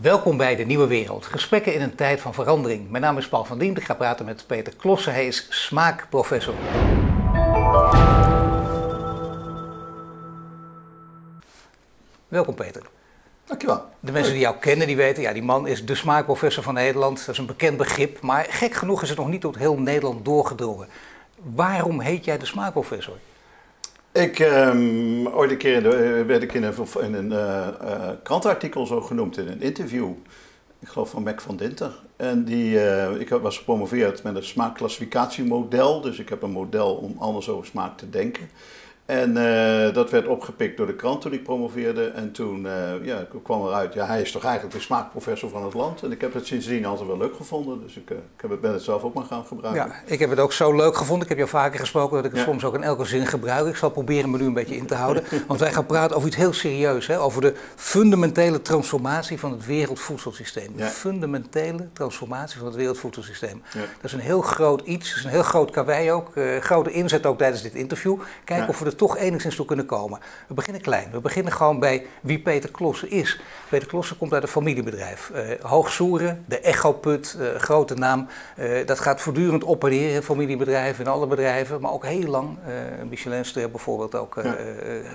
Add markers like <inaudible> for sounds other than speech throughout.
Welkom bij de Nieuwe Wereld. Gesprekken in een tijd van verandering. Mijn naam is Paul van Diem. Ik ga praten met Peter Klossen. Hij is smaakprofessor. Welkom Peter. Dankjewel. De mensen die jou kennen, die weten, ja, die man is de smaakprofessor van Nederland. Dat is een bekend begrip, maar gek genoeg is het nog niet tot heel Nederland doorgedrongen. Waarom heet jij de smaakprofessor? Ik, um, ooit een keer de, werd ik in een, in een uh, uh, krantenartikel zo genoemd, in een interview. Ik geloof van Mac van Dinter. En die, ik was gepromoveerd met een smaakklassificatiemodel. Dus ik heb een model om anders over smaak te denken. En uh, dat werd opgepikt door de krant toen ik promoveerde. En toen uh, ja, kwam eruit, ja, hij is toch eigenlijk de smaakprofessor van het land. En ik heb het sindsdien altijd wel leuk gevonden. Dus ik, uh, ik heb het, ben het zelf ook maar gaan gebruiken. Ja, ik heb het ook zo leuk gevonden. Ik heb jou vaker gesproken dat ik het ja. soms ook in elke zin gebruik. Ik zal proberen me nu een beetje in te houden. <laughs> Want wij gaan praten over iets heel serieus. Hè? Over de fundamentele transformatie van het wereldvoedselsysteem. De fundamentele transformatie van het wereldvoedselsysteem. Dat is een heel groot iets. Dat is een heel groot karwei ook. grote inzet ook tijdens dit interview. Kijken of we er toch enigszins toe kunnen komen. We beginnen klein. We beginnen gewoon bij wie Peter Klossen is. Peter Klossen komt uit een familiebedrijf. Uh, Hoogsoeren, de Echoput, uh, grote naam. Uh, dat gaat voortdurend op en neer in familiebedrijven, in alle bedrijven. Maar ook heel lang. Michelinster bijvoorbeeld ook ja.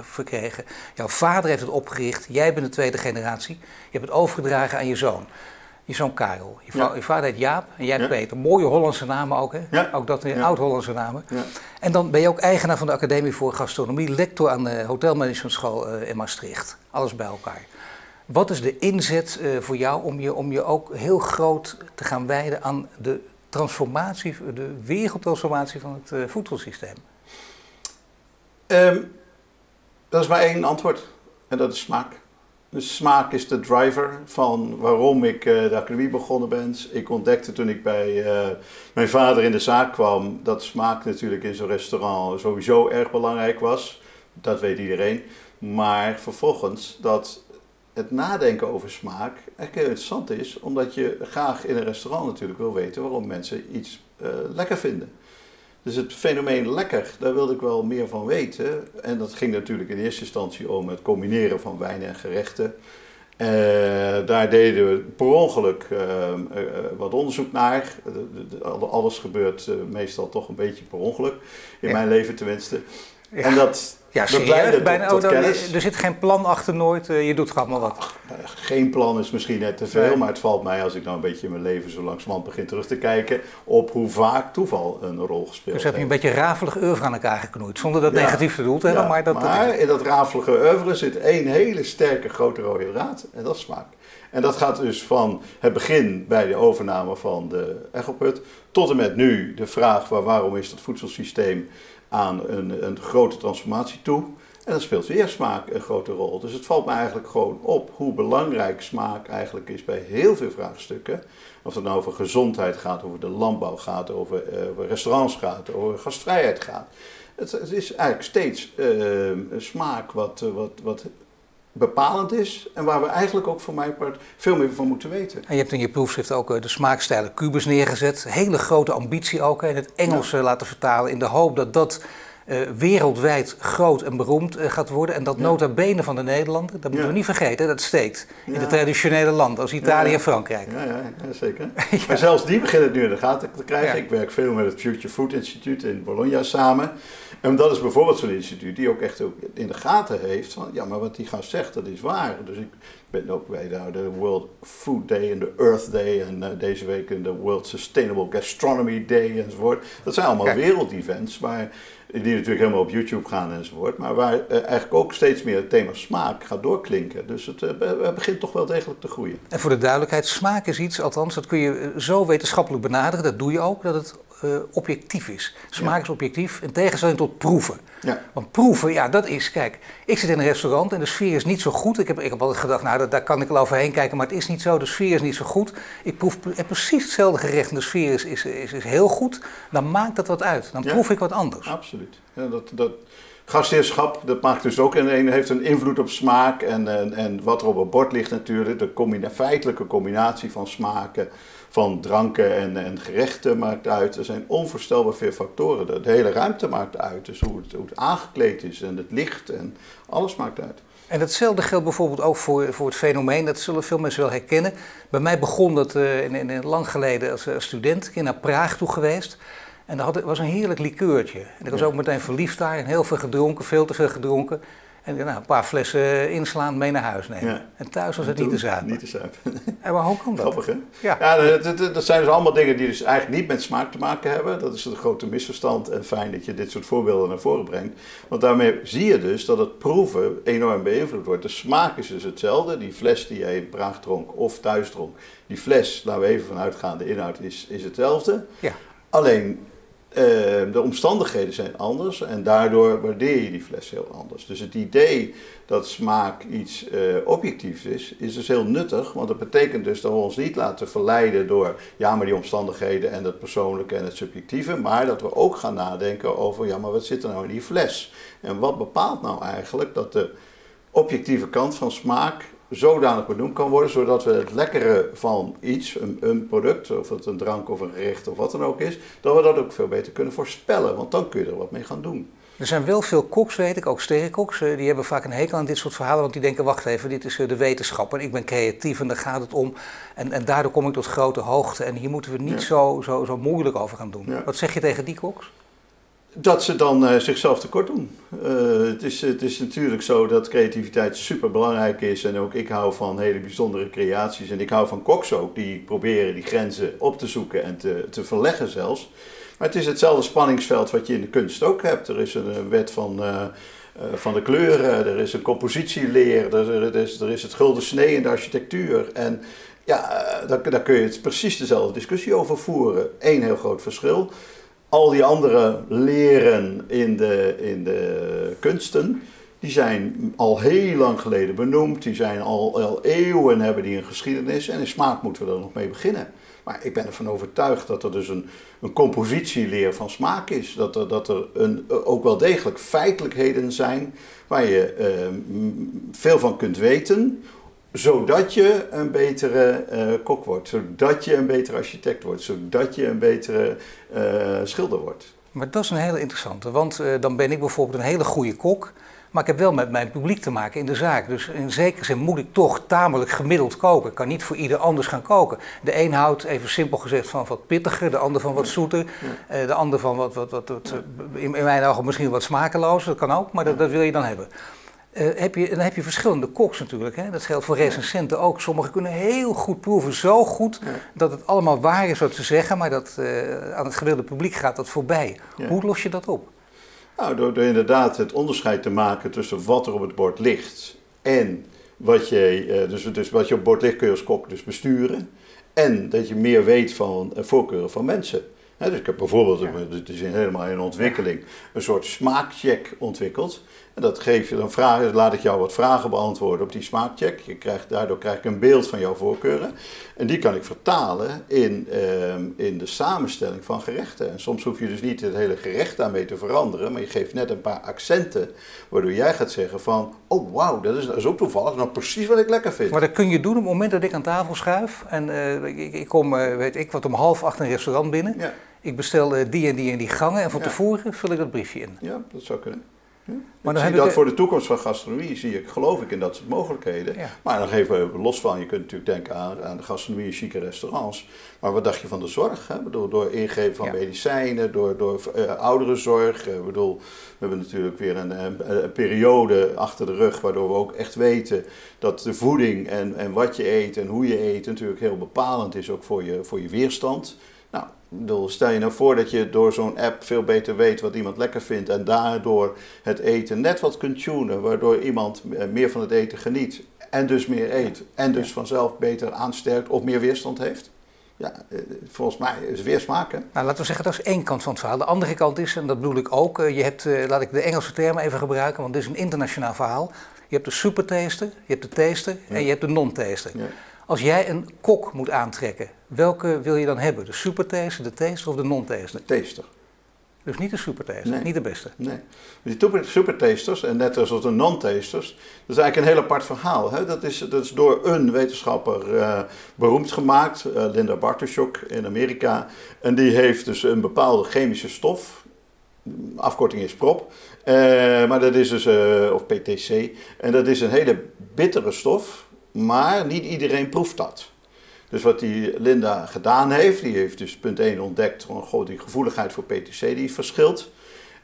verkregen. Jouw vader heeft het opgericht. Jij bent de tweede generatie. Je hebt het overgedragen aan je zoon. Je zoon Karel. Je, ja. je, vader heet Jaap en jij ja. Peter. Mooie Hollandse namen ook, hè? Ja. Ook dat oud-Hollandse namen. En dan ben je ook eigenaar van de Academie voor Gastronomie, lector aan de Hotelmanagementschool uh, in Maastricht. Alles bij elkaar. Wat is de inzet uh, voor jou om je, om je ook heel groot te gaan wijden aan de transformatie, de wereldtransformatie van het uh, voedselsysteem? Um, dat is maar één antwoord. En dat is smaak. Smaak is de driver van waarom ik uh, de academie begonnen ben. Ik ontdekte toen ik bij uh, mijn vader in de zaak kwam dat smaak natuurlijk in zo'n restaurant sowieso erg belangrijk was. Dat weet iedereen. Maar vervolgens dat het nadenken over smaak echt heel interessant is, omdat je graag in een restaurant natuurlijk wil weten waarom mensen iets uh, lekker vinden. Dus het fenomeen lekker, daar wilde ik wel meer van weten. En dat ging natuurlijk in eerste instantie om het combineren van wijn en gerechten. Uh, daar deden we per ongeluk uh, uh, wat onderzoek naar. alles gebeurt meestal toch een beetje per ongeluk. In ja. mijn leven tenminste. Ja. En dat, ja, serieus? Bijna, tot, tot oh, er zit geen plan achter nooit, je doet gewoon maar wat. Ach, geen plan is misschien net te veel, nee. maar het valt mij als ik nou een beetje in mijn leven zo langzamerhand begin terug te kijken op hoe vaak toeval een rol gespeeld heeft. Dus heb je een beetje rafelig oeuvre aan elkaar geknoeid, zonder dat ja. negatief te doen. Ja, maar dat, maar dat in dat rafelige oeuvre zit één hele sterke grote rode draad en dat is smaak. En dat gaat dus van het begin bij de overname van de Echoput tot en met nu de vraag waar, waarom is dat voedselsysteem aan een, een grote transformatie toe. En dan speelt weer smaak een grote rol. Dus het valt me eigenlijk gewoon op hoe belangrijk smaak eigenlijk is bij heel veel vraagstukken. Of het nou over gezondheid gaat, over de landbouw gaat, over, over restaurants gaat, over gastvrijheid gaat. Het, is eigenlijk steeds uh, smaak wat, wat, wat bepalend is en waar we eigenlijk ook voor mijn part veel meer van moeten weten. En je hebt in je proefschrift ook de smaakstijlen Cubus neergezet. Hele grote ambitie ook in het Engels ja. laten vertalen in de hoop dat dat uh, wereldwijd groot en beroemd uh, gaat worden. En dat ja. nota bene van de Nederlanden, dat moeten ja. we niet vergeten, dat steekt in de traditionele landen als Italië en Frankrijk. Ja, ja, zeker. <laughs> Maar zelfs die beginnen het nu in de gaten te krijgen. Ik werk veel met het Future Food Institute in Bologna samen. En dat is bijvoorbeeld zo'n instituut die ook echt ook in de gaten heeft van, ja, maar wat die gast zegt, dat is waar. Dus ik ben ook bij de, de World Food Day en de Earth Day en uh, deze week in de World Sustainable Gastronomy Day enzovoort. Dat zijn allemaal wereldevents waar, die natuurlijk helemaal op YouTube gaan enzovoort, maar waar uh, eigenlijk ook steeds meer het thema smaak gaat doorklinken. Dus het uh, begint toch wel degelijk te groeien. En voor de duidelijkheid, smaak is iets, althans dat kun je zo wetenschappelijk benaderen, dat doe je ook, dat het uh, objectief is. Smaak is objectief, in tegenstelling tot proeven. Ja. Want proeven, ja, dat is, kijk, ik zit in een restaurant en de sfeer is niet zo goed. Ik heb, ik heb altijd gedacht, nou, dat, daar kan ik wel overheen kijken, maar het is niet zo. De sfeer is niet zo goed. Ik proef precies hetzelfde gerecht en de sfeer is, is, is, is heel goed. Dan maakt dat wat uit. Dan ja. proef ik wat anders. Absoluut. Ja, dat, dat, gastheerschap, dat maakt dus ook een, heeft een invloed op smaak en, en, en wat er op het bord ligt natuurlijk. De combina feitelijke combinatie van smaken, van dranken en, en gerechten maakt uit. Er zijn onvoorstelbaar veel factoren. De hele ruimte maakt uit, dus hoe het, hoe het aangekleed is en het licht en alles maakt uit. En hetzelfde geldt bijvoorbeeld ook voor, voor het fenomeen, dat zullen veel mensen wel herkennen. Bij mij begon dat uh, in, in, lang geleden als, als student. Ik ben naar Praag toe geweest. En dat was een heerlijk likeurtje. En ik was ook meteen verliefd daar en heel veel gedronken, veel te veel gedronken. En nou, een paar flessen inslaan, mee naar huis nemen. En thuis was het niet te zuipen. Niet te zuipen. En maar hoe kan dat? Grappig, hè? Ja, ja dat, dat, zijn dus allemaal dingen die dus eigenlijk niet met smaak te maken hebben. Dat is een grote misverstand. En fijn dat je dit soort voorbeelden naar voren brengt. Want daarmee zie je dus dat het proeven enorm beïnvloed wordt. De smaak is dus hetzelfde. Die fles die jij in Praag dronk of thuis dronk. Die fles, laten we even vanuit gaan, de inhoud is, is hetzelfde. Ja. Alleen Ehm, de omstandigheden zijn anders en daardoor waardeer je die fles heel anders. Dus het idee dat smaak iets uh, objectiefs is, is dus heel nuttig. Want dat betekent dus dat we ons niet laten verleiden door ja, maar die omstandigheden en het persoonlijke en het subjectieve. Maar dat we ook gaan nadenken over ja, maar wat zit er nou in die fles? En wat bepaalt nou eigenlijk dat de objectieve kant van smaak zodanig benoemd kan worden, zodat we het lekkere van iets, een, een, product, of het een drank of een gerecht of wat dan ook is, dat we dat ook veel beter kunnen voorspellen, want dan kun je er wat mee gaan doen. Er zijn wel veel koks, weet ik, ook sterrenkoks, eh, die hebben vaak een hekel aan dit soort verhalen, want die denken, wacht even, dit is eh, de wetenschap en ik ben creatief en daar gaat het om. En, en daardoor kom ik tot grote hoogte en hier moeten we niet zo, zo, zo moeilijk over gaan doen. Wat zeg je tegen die koks? Dat ze dan uh, zichzelf tekort doen. Uh, het, is, het is natuurlijk zo dat creativiteit super belangrijk is. En ook ik hou van hele bijzondere creaties. En ik hou van koks ook, die proberen die grenzen op te zoeken en te, te verleggen zelfs. Maar het is hetzelfde spanningsveld wat je in de kunst ook hebt. Er is een wet van, uh, van de kleuren, er is een compositieleer, er, er, is, er is het gulden snee in de architectuur. En ja, daar, daar kun je het precies dezelfde discussie over voeren. Eén heel groot verschil al die andere leren in de, in de kunsten, die zijn al heel lang geleden benoemd. Die zijn al, al eeuwen hebben die een geschiedenis. En in smaak moeten we er nog mee beginnen. Maar ik ben ervan overtuigd dat er dus een, een compositieleer van smaak is. Dat er, dat er een, ook wel degelijk feitelijkheden zijn waar je eh, veel van kunt weten zodat je een betere uh, kok wordt, zodat je een betere architect wordt, zodat je een betere uh, schilder wordt. Maar dat is een hele interessante, want uh, dan ben ik bijvoorbeeld een hele goede kok, maar ik heb wel met mijn publiek te maken in de zaak. Dus in zekere zin moet ik toch tamelijk gemiddeld koken. Ik kan niet voor ieder anders gaan koken. De een houdt, even simpel gezegd, van wat pittiger, de ander van wat zoeter, ja. de ander van wat, wat, wat, wat in, in, mijn ogen misschien wat smakelozer, dat kan ook, maar dat, dat wil je dan hebben. Uh, heb je, dan heb je verschillende koks natuurlijk. Hè? Dat geldt voor recensenten ook. Sommigen kunnen heel goed proeven, zo goed dat het allemaal waar is wat ze zeggen, maar dat, uh, aan het gewilde publiek gaat dat voorbij. Hoe los je dat op? Nou, door, door, inderdaad het onderscheid te maken tussen wat er op het bord ligt en wat je, uh, dus, dus wat je op het bord ligt kun je als kok dus besturen. En dat je meer weet van voorkeuren van mensen. dus ik heb bijvoorbeeld, het is helemaal in ontwikkeling, een soort smaakcheck ontwikkeld. En dat geef je dan vragen, laat ik jou wat vragen beantwoorden op die smaakcheck. Je krijgt, daardoor krijg ik een beeld van jouw voorkeuren. En die kan ik vertalen in, ehm, in de samenstelling van gerechten. En soms hoef je dus niet het hele gerecht daarmee te veranderen, maar je geeft net een paar accenten, waardoor jij gaat zeggen van, oh wauw, dat is, dat is ook toevallig, nou precies wat ik lekker vind. Maar dat kun je doen op het moment dat ik aan tafel schuif. En uh, ik, ik, kom, uh, weet ik wat, om half acht een restaurant binnen. Ja. Ik bestel uh, die en die en die gangen en van ja. tevoren vul ik dat briefje in. Ja, dat zou kunnen. Maar dan zie dat voor de toekomst van gastronomie zie ik, geloof ik in dat soort mogelijkheden. Maar dan geven we los van, je kunt natuurlijk denken aan, aan de gastronomie en chique restaurants. Maar wat dacht je van de zorg? Hè? Bedoel, door ingeven van medicijnen, door, door uh, ouderenzorg. Uh, bedoel, we hebben natuurlijk weer een, een, een, periode achter de rug waardoor we ook echt weten dat de voeding en, en wat je eet en hoe je eet natuurlijk heel bepalend is ook voor je, voor je weerstand. Bedoel, stel je nou voor dat je door zo'n app veel beter weet wat iemand lekker vindt en daardoor het eten net wat kunt tunen, waardoor iemand eh, meer van het eten geniet en dus meer eet en dus vanzelf beter aansterkt of meer weerstand heeft. Ja, eh, volgens mij is het weer smaken. Nou, laten we zeggen, dat is één kant van het verhaal. De andere kant is, en dat bedoel ik ook, eh, je hebt, laat ik de Engelse termen even gebruiken, want dit is een internationaal verhaal. Je hebt de supertaster, je hebt de taster en je hebt de non-taster. Ja. Als jij een kok moet aantrekken, welke wil je dan hebben? De supertaster, de taster of de non-taster? De taster. Dus niet de supertaster, niet de beste. Nee. Die supertasters, en net als de non-tasters, dat is eigenlijk een heel apart verhaal. Hè? Dat, is, dat is door een wetenschapper uh, beroemd gemaakt, uh, Linda Bartoshuk in Amerika. En die heeft dus een bepaalde chemische stof afkorting is PROP. maar dat is dus, of PTC. En dat is een hele bittere stof, maar niet iedereen proeft dat. Dus wat die Linda gedaan heeft, die heeft dus punt 1 ontdekt, gewoon die gevoeligheid voor PTC die verschilt.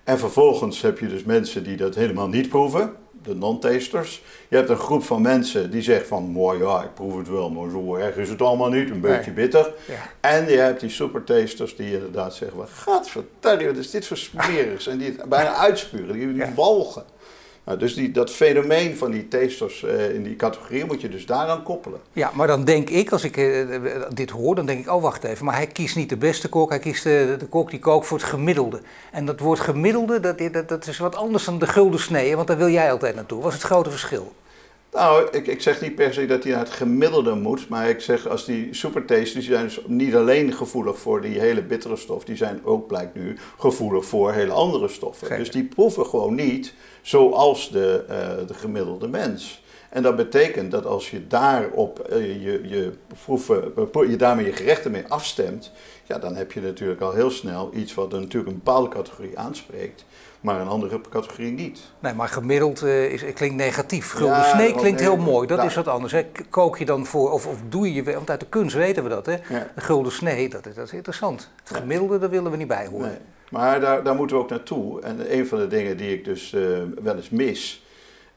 En vervolgens heb je dus mensen die dat helemaal niet proeven, de non-tasters. Je hebt een groep van mensen die zegt van, mooi ja, ik proef het wel, maar zo erg is het allemaal niet, een beetje bitter. Ja. En je hebt die supertasters die inderdaad zeggen, wat gadverdamme, wat is dit voor smerigs? En die het bijna uitspuren, die, die walgen. Nou, dus dat fenomeen van die tasters uh, in die categorie moet je dus daaraan koppelen. Ja, maar dan denk ik, als ik uh, dit hoor, dan denk ik, oh wacht even, maar hij kiest niet de beste kok, hij kiest de, de kok die kookt voor het gemiddelde. En dat woord gemiddelde, dat, dat, dat is wat anders dan de gulden snee, want daar wil jij altijd naartoe. Wat is het grote verschil? Nou, ik, ik zeg niet per se dat hij naar het gemiddelde moet, maar ik zeg als die supertastes, die zijn dus niet alleen gevoelig voor die hele bittere stof, die zijn ook, blijkt nu, gevoelig voor hele andere stoffen. Dus die proeven gewoon niet zoals de, uh, de gemiddelde mens. En dat betekent dat als je daarop uh, je, je, proeven, je daarmee je gerechten mee afstemt, ja, dan heb je natuurlijk al heel snel iets wat natuurlijk een bepaalde categorie aanspreekt maar een andere categorie niet. Nee, maar gemiddeld uh, is, klinkt negatief. Gulden snee klinkt heel mooi, dat is wat anders. Hè. Kook je dan voor, of, of doe je want uit de kunst weten we dat, hè? De gulden snee, dat, dat, is interessant. Het gemiddelde, daar willen we niet bij horen. Nee. Maar daar, daar moeten we ook naartoe. En een van de dingen die ik dus uh, wel eens mis,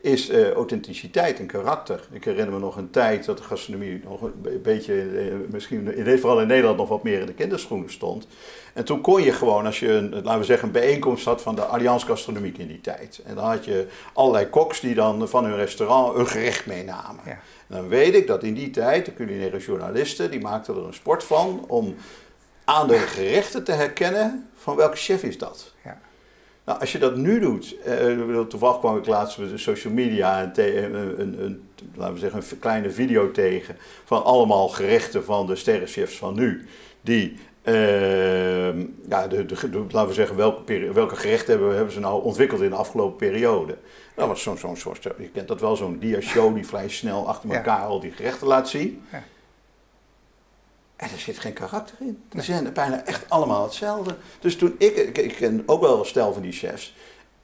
is uh, authenticiteit en karakter. Ik herinner me nog een tijd dat de gastronomie nog een beetje, uh, misschien vooral in Nederland, nog wat meer in de kinderschoenen stond. En toen kon je gewoon, als je een, laten we zeggen, een bijeenkomst had van de Allianz Gastronomiek in die tijd. En dan had je allerlei koks die dan van hun restaurant een gerecht meenamen. Ja. En dan weet ik dat in die tijd de culinaire journalisten, die maakten er een sport van om aan de gerechten te herkennen van welke chef is dat. Ja. Nou, als je dat nu doet, eh, toevallig kwam ik laatst met de social media een, een, een, een, laten we zeggen, een kleine video tegen van allemaal gerechten van de sterrenchefs van nu, die uh, ja, de, de, laten we zeggen, welke, welke gerechten hebben, hebben ze nou ontwikkeld in de afgelopen periode. Dat was zo'n zo'n soort, je kent dat wel, zo'n dia-show die vrij snel achter elkaar al die gerechten laat zien. Ja. En er zit geen karakter in. Die zijn bijna echt allemaal hetzelfde. Dus toen ik, ik, ik ken ook wel een stel van die chefs,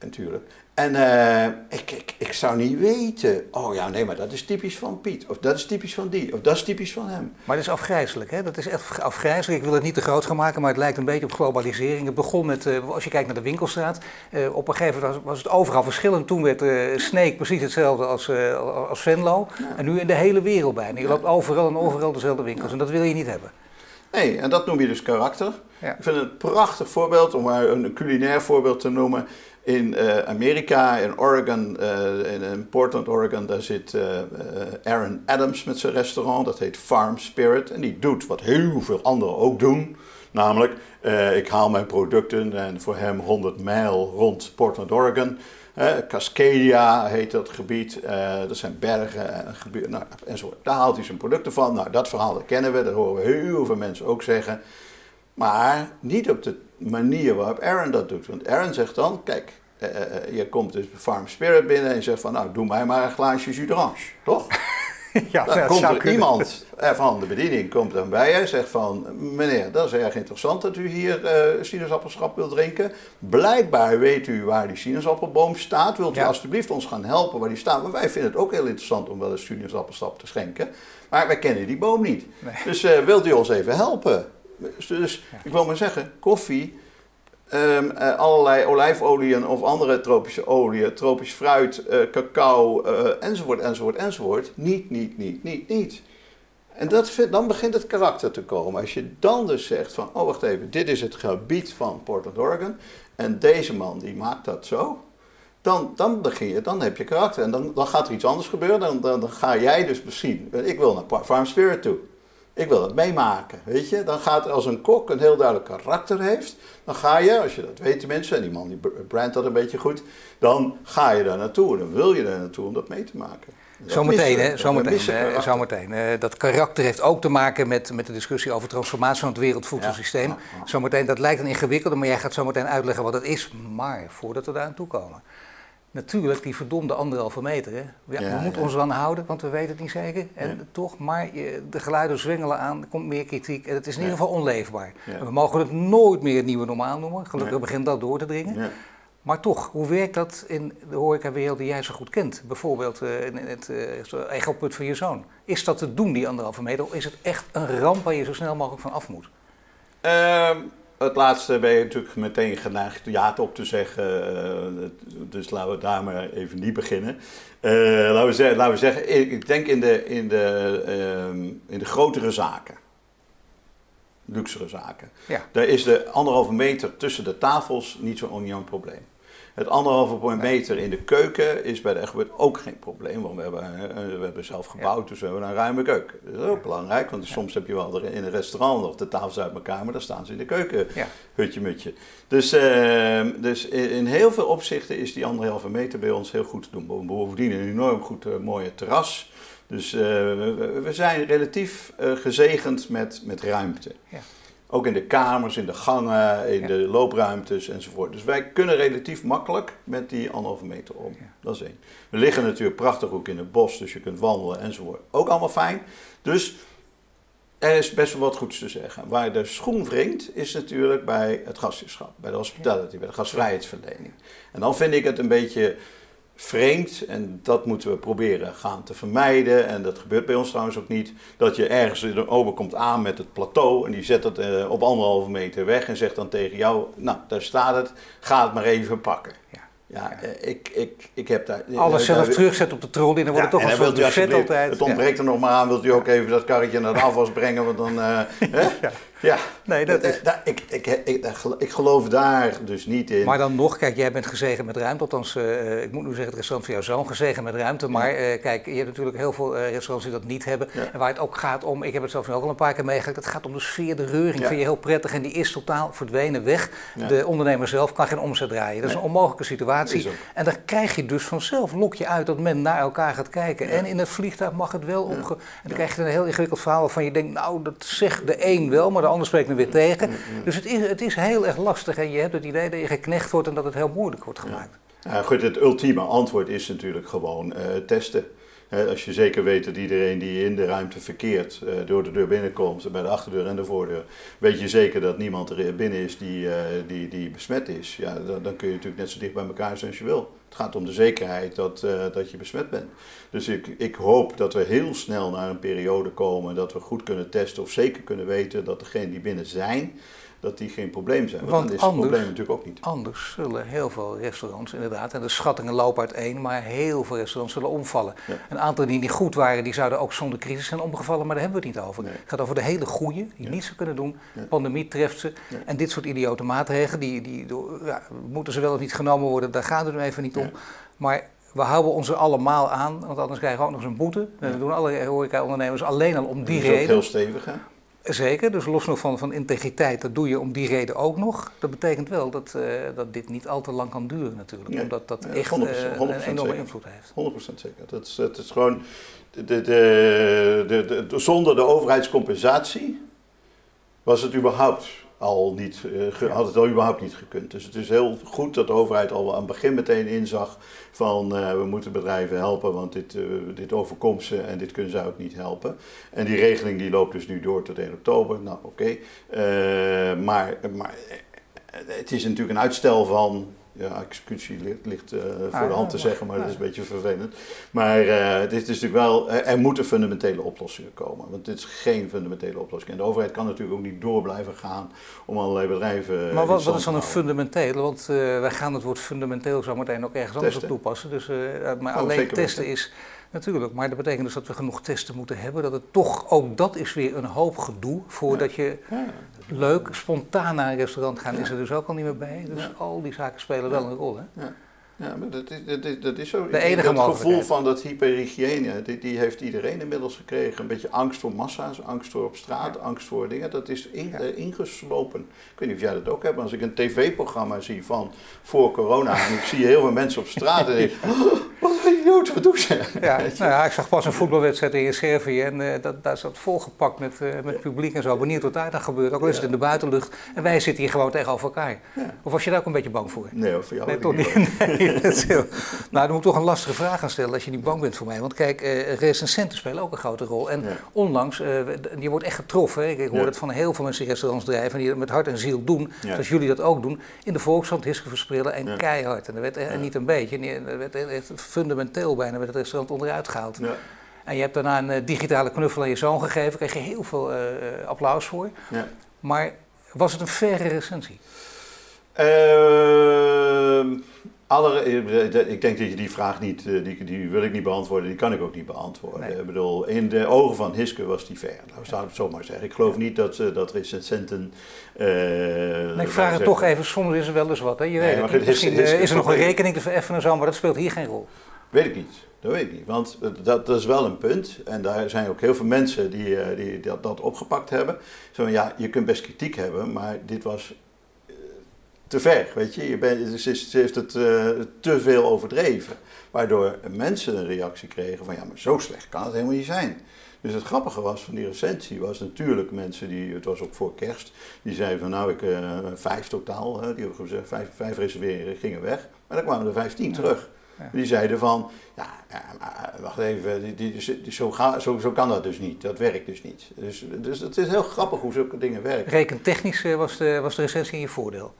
natuurlijk. En uh, ik, ik, ik zou niet weten, oh ja, nee, maar dat is typisch van Piet. Of dat is typisch van die. Of dat is typisch van hem. Maar dat is afgrijzelijk, hè? Dat is echt afgrijzelijk. Ik wil het niet te groot gaan maken, maar het lijkt een beetje op globalisering. Het begon met, uh, als je kijkt naar de winkelstraat, uh, op een gegeven moment was het overal verschillend. Toen werd uh, Sneek precies hetzelfde als, als Venlo. En nu in de hele wereld bijna. Je loopt overal en overal dezelfde winkels. En dat wil je niet hebben. Nee, en dat noem je dus karakter. Ik vind het een prachtig voorbeeld, om maar een culinair voorbeeld te noemen. In uh, Amerika, in Oregon, uh, in, Portland, Oregon, daar zit uh, Aaron Adams met zijn restaurant. Dat heet Farm Spirit. En die doet wat heel veel anderen ook doen. Namelijk, ik haal mijn producten en voor hem 100 mijl rond Portland, Oregon. Cascadia heet dat gebied. dat zijn bergen en gebieden, nou, enzovoort. Daar haalt hij zijn producten van. Nou, dat verhaal kennen we. Dat horen we heel veel mensen ook zeggen. Maar niet op de manier waarop Aaron dat doet. Want Aaron zegt dan, kijk, uh, je komt dus Farm Spirit binnen en je zegt van, nou, doe mij maar een glaasje jus d'orange, toch? <laughs> ja, dan komt er iemand van de bediening komt dan bij je zegt van, meneer, dat is erg interessant dat u hier uh, sinaasappelschap wilt drinken. Blijkbaar weet u waar die sinaasappelboom staat. Wilt u alstublieft ons gaan helpen waar die staat? Maar wij vinden het ook heel interessant om wel eens sinaasappelsap te schenken. Maar wij kennen die boom niet. Dus wilt u ons even helpen? Dus ik wil maar zeggen, koffie, um, uh, allerlei olijfolieën of andere tropische oliën, tropisch fruit, uh, cacao, uh, enzovoort, enzovoort, enzovoort. Niet, niet, niet, niet, niet. En dat, dan begint het karakter te komen. Als je dan dus zegt van, oh wacht even, dit is het gebied van Portland, Oregon. En deze man die maakt dat zo. Dan, dan begin je, dan heb je karakter. En dan, dan gaat er iets anders gebeuren. Dan, dan ga jij dus misschien, ik wil naar Farm Spirit toe. Ik wil dat meemaken, weet je. Dan gaat als een kok een heel duidelijk karakter heeft, dan ga je, als je dat weet tenminste, en die man die brandt dat een beetje goed, dan ga je daar naartoe. Dan wil je daar naartoe om dat mee te maken. Zometeen, hè? Zometeen. Zometeen. Uh, dat karakter heeft ook te maken met, met de discussie over transformatie van het wereldvoedselsysteem. Ja, Zometeen, dat lijkt een ingewikkelde, maar jij gaat zometeen uitleggen wat het is. Maar voordat we daar aan toe komen. Natuurlijk die verdomde anderhalve meter. Hè. Ja, we moeten ons eraan houden, want we weten het niet zeker. En toch, maar de geluiden zwengelen aan, er komt meer kritiek en het is in ieder geval onleefbaar. We mogen het nooit meer het nieuwe normaal noemen. Gelukkig begint dat door te dringen. Maar toch, hoe werkt dat in de horecawereld die jij zo goed kent? Bijvoorbeeld uh, in het uh, egelput van je zoon. Is dat te doen, die anderhalve meter? Of is het echt een ramp waar je zo snel mogelijk van af moet? Ehm, het laatste ben je natuurlijk meteen geneigd ja op te zeggen. Uh, dus laten we daar maar even niet beginnen. laten, we zeggen, laten we zeggen, ik denk in de, in de, ehm, in de grotere zaken luxere zaken. Ja. Daar is de anderhalve meter tussen de tafels niet zo'n probleem. Het anderhalve meter in de keuken is bij de Egbert ook geen probleem, want we hebben, eh, we hebben zelf gebouwd, dus we hebben een ruime keuken. Dat is ook belangrijk, want soms heb je wel in een restaurant nog de tafels uit elkaar, maar dan staan ze in de keuken, hutje mutje. Dus, uh, dus in, heel veel opzichten is die anderhalve meter bij ons heel goed te doen. Bovendien een enorm goed uh, mooie terras. Dus uh, we, we, zijn relatief gezegend met, met ruimte. Ja. Ook in de kamers, in de gangen, in de loopruimtes enzovoort. Dus wij kunnen relatief makkelijk met die anderhalve meter om. Dat is één. We liggen natuurlijk prachtig ook in het bos, dus je kunt wandelen enzovoort. Ook allemaal fijn. Dus er is best wel wat goeds te zeggen. Waar de schoen wringt, is natuurlijk bij het gastschap, bij de hospitality, bij de gastvrijheidsverlening. En dan vind ik het een beetje vreemd, en dat moeten we proberen gaan te vermijden, en dat gebeurt bij ons trouwens ook niet, dat je ergens ober komt aan met het plateau en die zet het uh, op anderhalve meter weg en zegt dan tegen jou, nou daar staat het, ga het maar even pakken. Ja. Ja, eh, ik, ik, ik heb daar... Alles zelf terugzet op de trolley, dan wordt het toch een soort vet altijd. Het ontbreekt er nog maar aan, wilt u ook even dat karretje naar de afwas brengen, want dan... <laughs> Uh, ja. Nee, dat is... ik, ik, ik, ik, geloof daar dus niet in. Maar dan nog, kijk, jij bent gezegen met ruimte. Althans, uh, ik moet nu zeggen, het restaurant van jouw zoon gezegen met ruimte. Maar uh, kijk, je hebt natuurlijk heel veel uh, restaurants die dat niet hebben. En waar het ook gaat om, ik heb het zelf nu ook al een paar keer meegemaakt. Het gaat om de sfeer, de reuring. Ja. Vind je heel prettig en die is totaal verdwenen weg. De ondernemer zelf kan geen omzet draaien. Dat is een onmogelijke situatie. En dan krijg je dus vanzelf, lok je uit dat men naar elkaar gaat kijken. En in het vliegtuig mag het wel opge... En dan krijg je een heel ingewikkeld verhaal waarvan je denkt, nou, dat zegt de een wel, maar de ander spreekt me weer tegen. Dus het is, het is heel erg lastig en je hebt het idee dat je geknecht wordt en dat het heel moeilijk wordt gemaakt. Ja. goed, het ultieme antwoord is natuurlijk gewoon uh, testen. Als je zeker weet dat iedereen die in de ruimte verkeert, uh, door de deur binnenkomt, bij de achterdeur en de voordeur, weet je zeker dat niemand er binnen is die, uh, die, die besmet is. Ja, dan, kun je natuurlijk net zo dicht bij elkaar zijn als je wil. Het gaat om de zekerheid dat, dat je besmet bent. Dus ik, ik hoop dat we heel snel naar een periode komen dat we goed kunnen testen of zeker kunnen weten dat degenen die binnen zijn, dat die geen probleem zijn. Want, Want is het probleem natuurlijk ook niet. Anders zullen heel veel restaurants inderdaad, en de schattingen lopen uiteen, maar heel veel restaurants zullen omvallen. Een aantal die niet goed waren, die zouden ook zonder crisis zijn omgevallen, maar daar hebben we het niet over. Het gaat over de hele goede, die niets zou kunnen doen. De pandemie treft ze. En dit soort idiote maatregelen, die, die moeten ze wel of niet genomen worden, daar gaat het nu even niet om. Maar we houden ons er allemaal aan, want anders krijgen we ook nog eens een boete. Dat doen alle horeca-ondernemers alleen al om die reden. Dat is heel stevig, hè? Zeker, dus los nog van, van integriteit, dat doe je om die reden ook nog. Dat betekent wel dat, uh, dat dit niet al te lang kan duren natuurlijk, omdat dat echt 100%, 100% uh, een enorme invloed heeft. 100% zeker. Dat is, het is gewoon, de, de, de, de, zonder de overheidscompensatie was het überhaupt al niet, uh, had het al überhaupt niet gekund. Dus het is heel goed dat de overheid al aan het begin meteen inzag van uh, we moeten bedrijven helpen, want dit, uh, dit overkomt ze en dit kunnen ze ook niet helpen. En die regeling die loopt dus nu door tot 1 oktober. Nou oké, okay. maar, maar het is natuurlijk een uitstel van ja, executie ligt, ligt uh, voor ah, de hand te zeggen, maar dat is een beetje vervelend. Maar uh, dit is natuurlijk wel, er moeten fundamentele oplossingen komen. Want dit is geen fundamentele oplossing. En de overheid kan natuurlijk ook niet door blijven gaan om allerlei bedrijven. Maar wat, wat is dan een fundamentele? Want uh, wij gaan het woord fundamenteel zo meteen ook ergens anders op toepassen. Dus, maar oh, alleen testen is. Natuurlijk, maar dat betekent dus dat we genoeg testen moeten hebben. Dat het toch, ook dat is weer een hoop gedoe voordat je ja leuk, spontaan naar een restaurant gaan is er dus ook al niet meer bij. Dus al die zaken spelen wel een rol. Hè? Ja. Ja, maar dat is, dat is, dat is zo. De enige het gevoel van dat hyperhygiëne, die, die heeft iedereen inmiddels gekregen. Een beetje angst voor massa's, angst voor op straat, angst voor dingen. Dat is in, uh, ingeslopen. Ik weet niet of jij dat ook hebt. Als ik een tv-programma zie van voor corona en ik zie heel veel mensen op straat en oh, <laughs> wat idioot, wat doen ze? Ja, nou ja, ik zag pas een voetbalwedstrijd in Servië en uh, dat, daar zat volgepakt met, uh, met publiek en zo. Benieuwd wat daar dan gebeurt, ook al is het in de buitenlucht. En wij zitten hier gewoon tegenover elkaar. Of was je daar ook een beetje bang voor? Nee, voor jou nee, toch niet. nee, dat is heel... Nou, dan moet ik toch een lastige vraag gaan stellen als je niet bang bent voor mij. Want kijk, uh, recensenten spelen ook een grote rol. En onlangs, je wordt echt getroffen. Ik, ik hoor het van heel veel mensen die restaurants drijven die het met hart en ziel doen. Zoals jullie dat ook doen. In de Volkskrant, Hiske versprillen en keihard. En, er werd, en niet een beetje, er werd echt fundamenteel bijna werd het restaurant onderuit gehaald. Ja. En je hebt daarna een uh, digitale knuffel aan je zoon gegeven, kreeg je heel veel uh, applaus voor. Ja. Maar was het een verre recensie? Uh, alle, ik denk dat je die vraag niet, die, die wil ik niet beantwoorden, die kan ik ook niet beantwoorden. Nee. Ik bedoel, in de ogen van Hiske was die ver, nou, zou ik het zomaar zeggen. Ik geloof niet dat, dat recensenten... nee, ik vraag het toch even, soms is er wel eens wat. Hè? Je nee, weet het, misschien is, is er nog een rekening te vereffenen en zo, maar dat speelt hier geen rol. Weet ik niet. Dat weet ik niet. Want dat, dat, is wel een punt. En daar zijn ook heel veel mensen die, eh, die dat, dat opgepakt hebben. Zo ja, je kunt best kritiek hebben, maar dit was eh, te ver. Weet je, je bent, ze, heeft het uh, te veel overdreven. Waardoor mensen een reactie kregen van ja, maar zo slecht kan het helemaal niet zijn. Dus het grappige was van die recensie was natuurlijk mensen die, het was ook voor kerst, die zeiden van nou ik uh, vijf totaal, die hebben gezegd vijf, vijf reserveren gingen weg. Maar dan kwamen er vijftien terug. Die zeiden van, ja, wacht even, die, die, zo, ga, zo, zo, kan dat dus niet. Dat werkt dus niet. Dus, dus het is heel grappig hoe zulke dingen werken. Rekentechnisch eh, was de, was de recensie in je voordeel?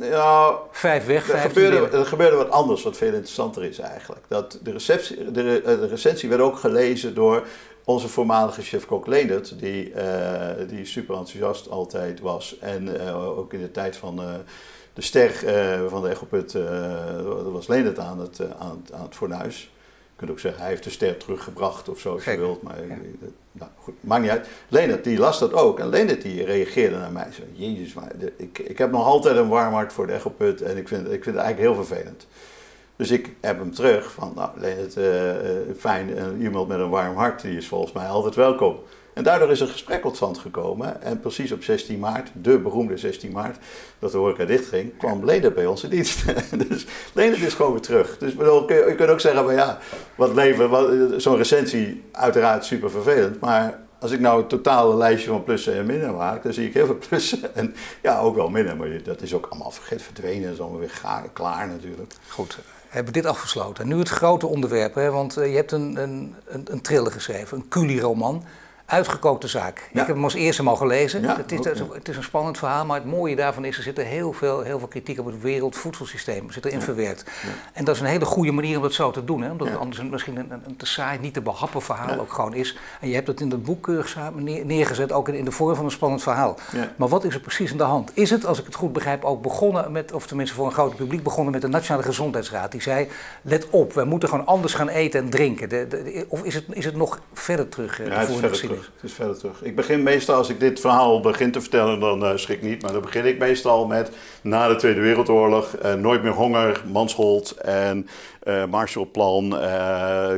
Ja, vijf weg, vijf er gebeurde, er gebeurde wat anders, wat veel interessanter is eigenlijk. Dat de, receptie, de, de recensie werd ook gelezen door onze voormalige chef-kok Leendert, die, uh, die super enthousiast altijd was. En uh, ook in de tijd van... Uh, de ster van de Echoput, dat was Leendert aan het, aan, aan het fornuis. Je kunt ook zeggen, hij heeft de ster teruggebracht of zo, als je wilt. Maar ja. nou, goed, maakt niet uit. Leendert, die las dat ook. En Leendert, die reageerde naar mij. Zo, Jezus, maar de, ik, ik heb nog altijd een warm hart voor de Echoput. En ik vind, ik vind het eigenlijk heel vervelend. Dus ik heb hem terug van, nou Leendert, fijn, iemand met een warm hart, die is volgens mij altijd welkom. En daardoor is een gesprek tot stand gekomen. En precies op 16 maart, de beroemde 16 maart, dat de horeca dichtging, kwam Leendert bij onze dienst. <laughs> dus Leendert is gewoon weer terug. Dus bedoel, je kunt ook zeggen van ja, wat leven, zo'n recensie, uiteraard super vervelend. Maar als ik nou een totale lijstje van plussen en minnen maak, dan zie ik heel veel plussen <laughs> en ja, ook wel minnen. Maar dat is ook allemaal vergeten, verdwenen, dat is allemaal weer klaar natuurlijk. Goed, hebben we dit afgesloten. Nu het grote onderwerp, hè, want eh, je hebt een, een, een, een geschreven, een culi-roman uitgekookte zaak. Ik heb hem als eerste mogen lezen. het, is, het, is, een spannend verhaal, maar het mooie daarvan is... er zit er heel veel, heel veel kritiek op het wereldvoedselsysteem zit erin verwerkt. En dat is een hele goede manier om dat zo te doen. Hè? Omdat het anders misschien een, een, te saai, niet te behappen verhaal ook gewoon is. En je hebt het in het boek neergezet, ook in, de vorm van een spannend verhaal. Maar wat is er precies aan de hand? Is het, als ik het goed begrijp, ook begonnen met... of tenminste voor een groot publiek begonnen met de Nationale Gezondheidsraad. Die zei, let op, we moeten gewoon anders gaan eten en drinken. De, of is het, is het nog verder terug? Eh, ja, terug. Het is verder terug. Ik begin meestal, als ik dit verhaal begin te vertellen, dan uh, schrik niet. Maar dan begin ik meestal met na de Tweede Wereldoorlog, uh, Nooit meer honger, Mansholt en uh, Marshallplan,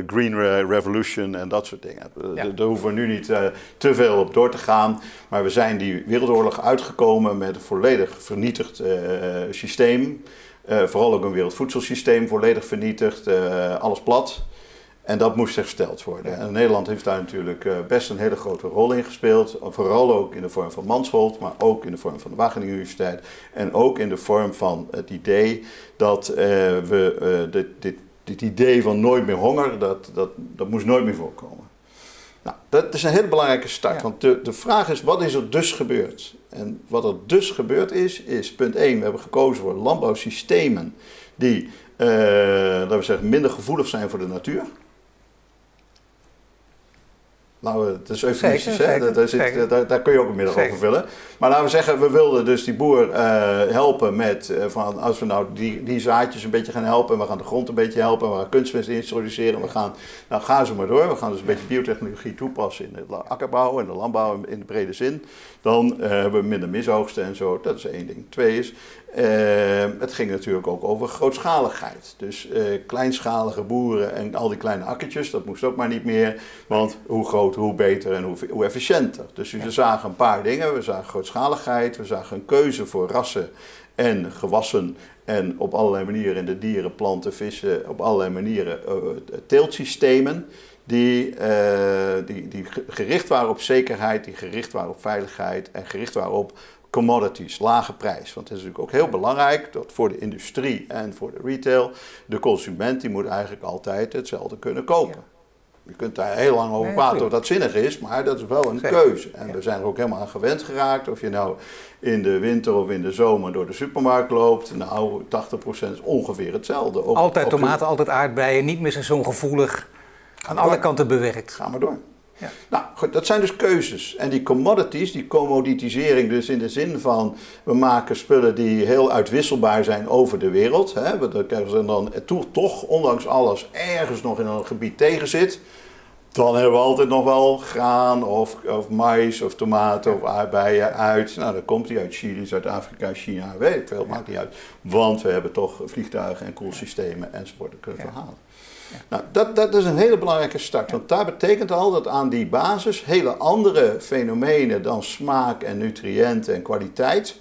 Green Revolution en dat soort dingen. Ja. Daar hoeven we nu niet te veel op door te gaan. Maar we zijn die wereldoorlog uitgekomen met een volledig vernietigd systeem. vooral ook een wereldvoedselsysteem volledig vernietigd, alles plat. En dat moest hersteld worden. En Nederland heeft daar natuurlijk eh, best een hele grote rol in gespeeld. Vooral ook in de vorm van Mansholt, maar ook in de vorm van de Wageningen Universiteit. En ook in de vorm van het idee dat uh, we uh, dit, dit, dit, idee van nooit meer honger, dat, dat, dat moest nooit meer voorkomen. Nou, dat is een hele belangrijke start. Want de, de vraag is, wat is er dus gebeurd? En wat er dus gebeurd is, is punt 1, we hebben gekozen voor landbouwsystemen die, laten we zeggen, minder gevoelig zijn voor de natuur. Nou, het is eufemistisch, hè? Daar, zit, daar, daar, kun je ook een middag over vullen. Maar laten we zeggen, we wilden dus die boer uh, helpen met, uh, van als we nou die, die zaadjes een beetje gaan helpen, we gaan de grond een beetje helpen, we gaan kunstmest introduceren, we gaan, nou gaan ze maar door, we gaan dus een beetje biotechnologie toepassen in de akkerbouw en de landbouw in de brede zin. Dan uh, hebben we minder misoogsten en zo, dat is één ding. Twee is, het ging natuurlijk ook over grootschaligheid. Dus kleinschalige boeren en al die kleine akkertjes, dat moest ook maar niet meer, want hoe groot groter, hoe beter en hoe, hoe efficiënter. Dus we zagen een paar dingen. We zagen grootschaligheid, we zagen een keuze voor rassen en gewassen en op allerlei manieren in de dieren, planten, vissen, op allerlei manieren uh, teeltsystemen die, die, die gericht waren op zekerheid, die gericht waren op veiligheid en gericht waren op commodities, lage prijs. Want het is natuurlijk ook heel belangrijk dat voor de industrie en voor de retail, de consument die moet eigenlijk altijd hetzelfde kunnen kopen. Je kunt daar heel lang over praten of dat zinnig is, maar dat is wel een keuze. En we zijn er ook helemaal aan gewend geraakt. Of je nou in de winter of in de zomer door de supermarkt loopt. Nou, 80% is ongeveer hetzelfde. altijd tomaten, altijd aardbeien, niet meer zo gevoelig. Aan alle kanten bewerkt. Ga maar door. Ja. Nou, goed, dat zijn dus keuzes. En die commodities, die commoditisering, dus in de zin van we maken spullen die heel uitwisselbaar zijn over de wereld. Hè, krijgen dan toch, ondanks alles, ergens nog in een gebied tegen zit. Dan hebben we altijd nog wel graan of, of mais of tomaten of aardbeien uit. Nou, dan komt die uit Chili, Zuid-Afrika, China, weet ik veel, maakt niet uit. Want we hebben toch vliegtuigen en koelsystemen enzovoort, dat kunnen we halen. Nou, dat, dat is een hele belangrijke start. Want daar betekent al dat aan die basis hele andere fenomenen dan smaak en nutriënten en kwaliteit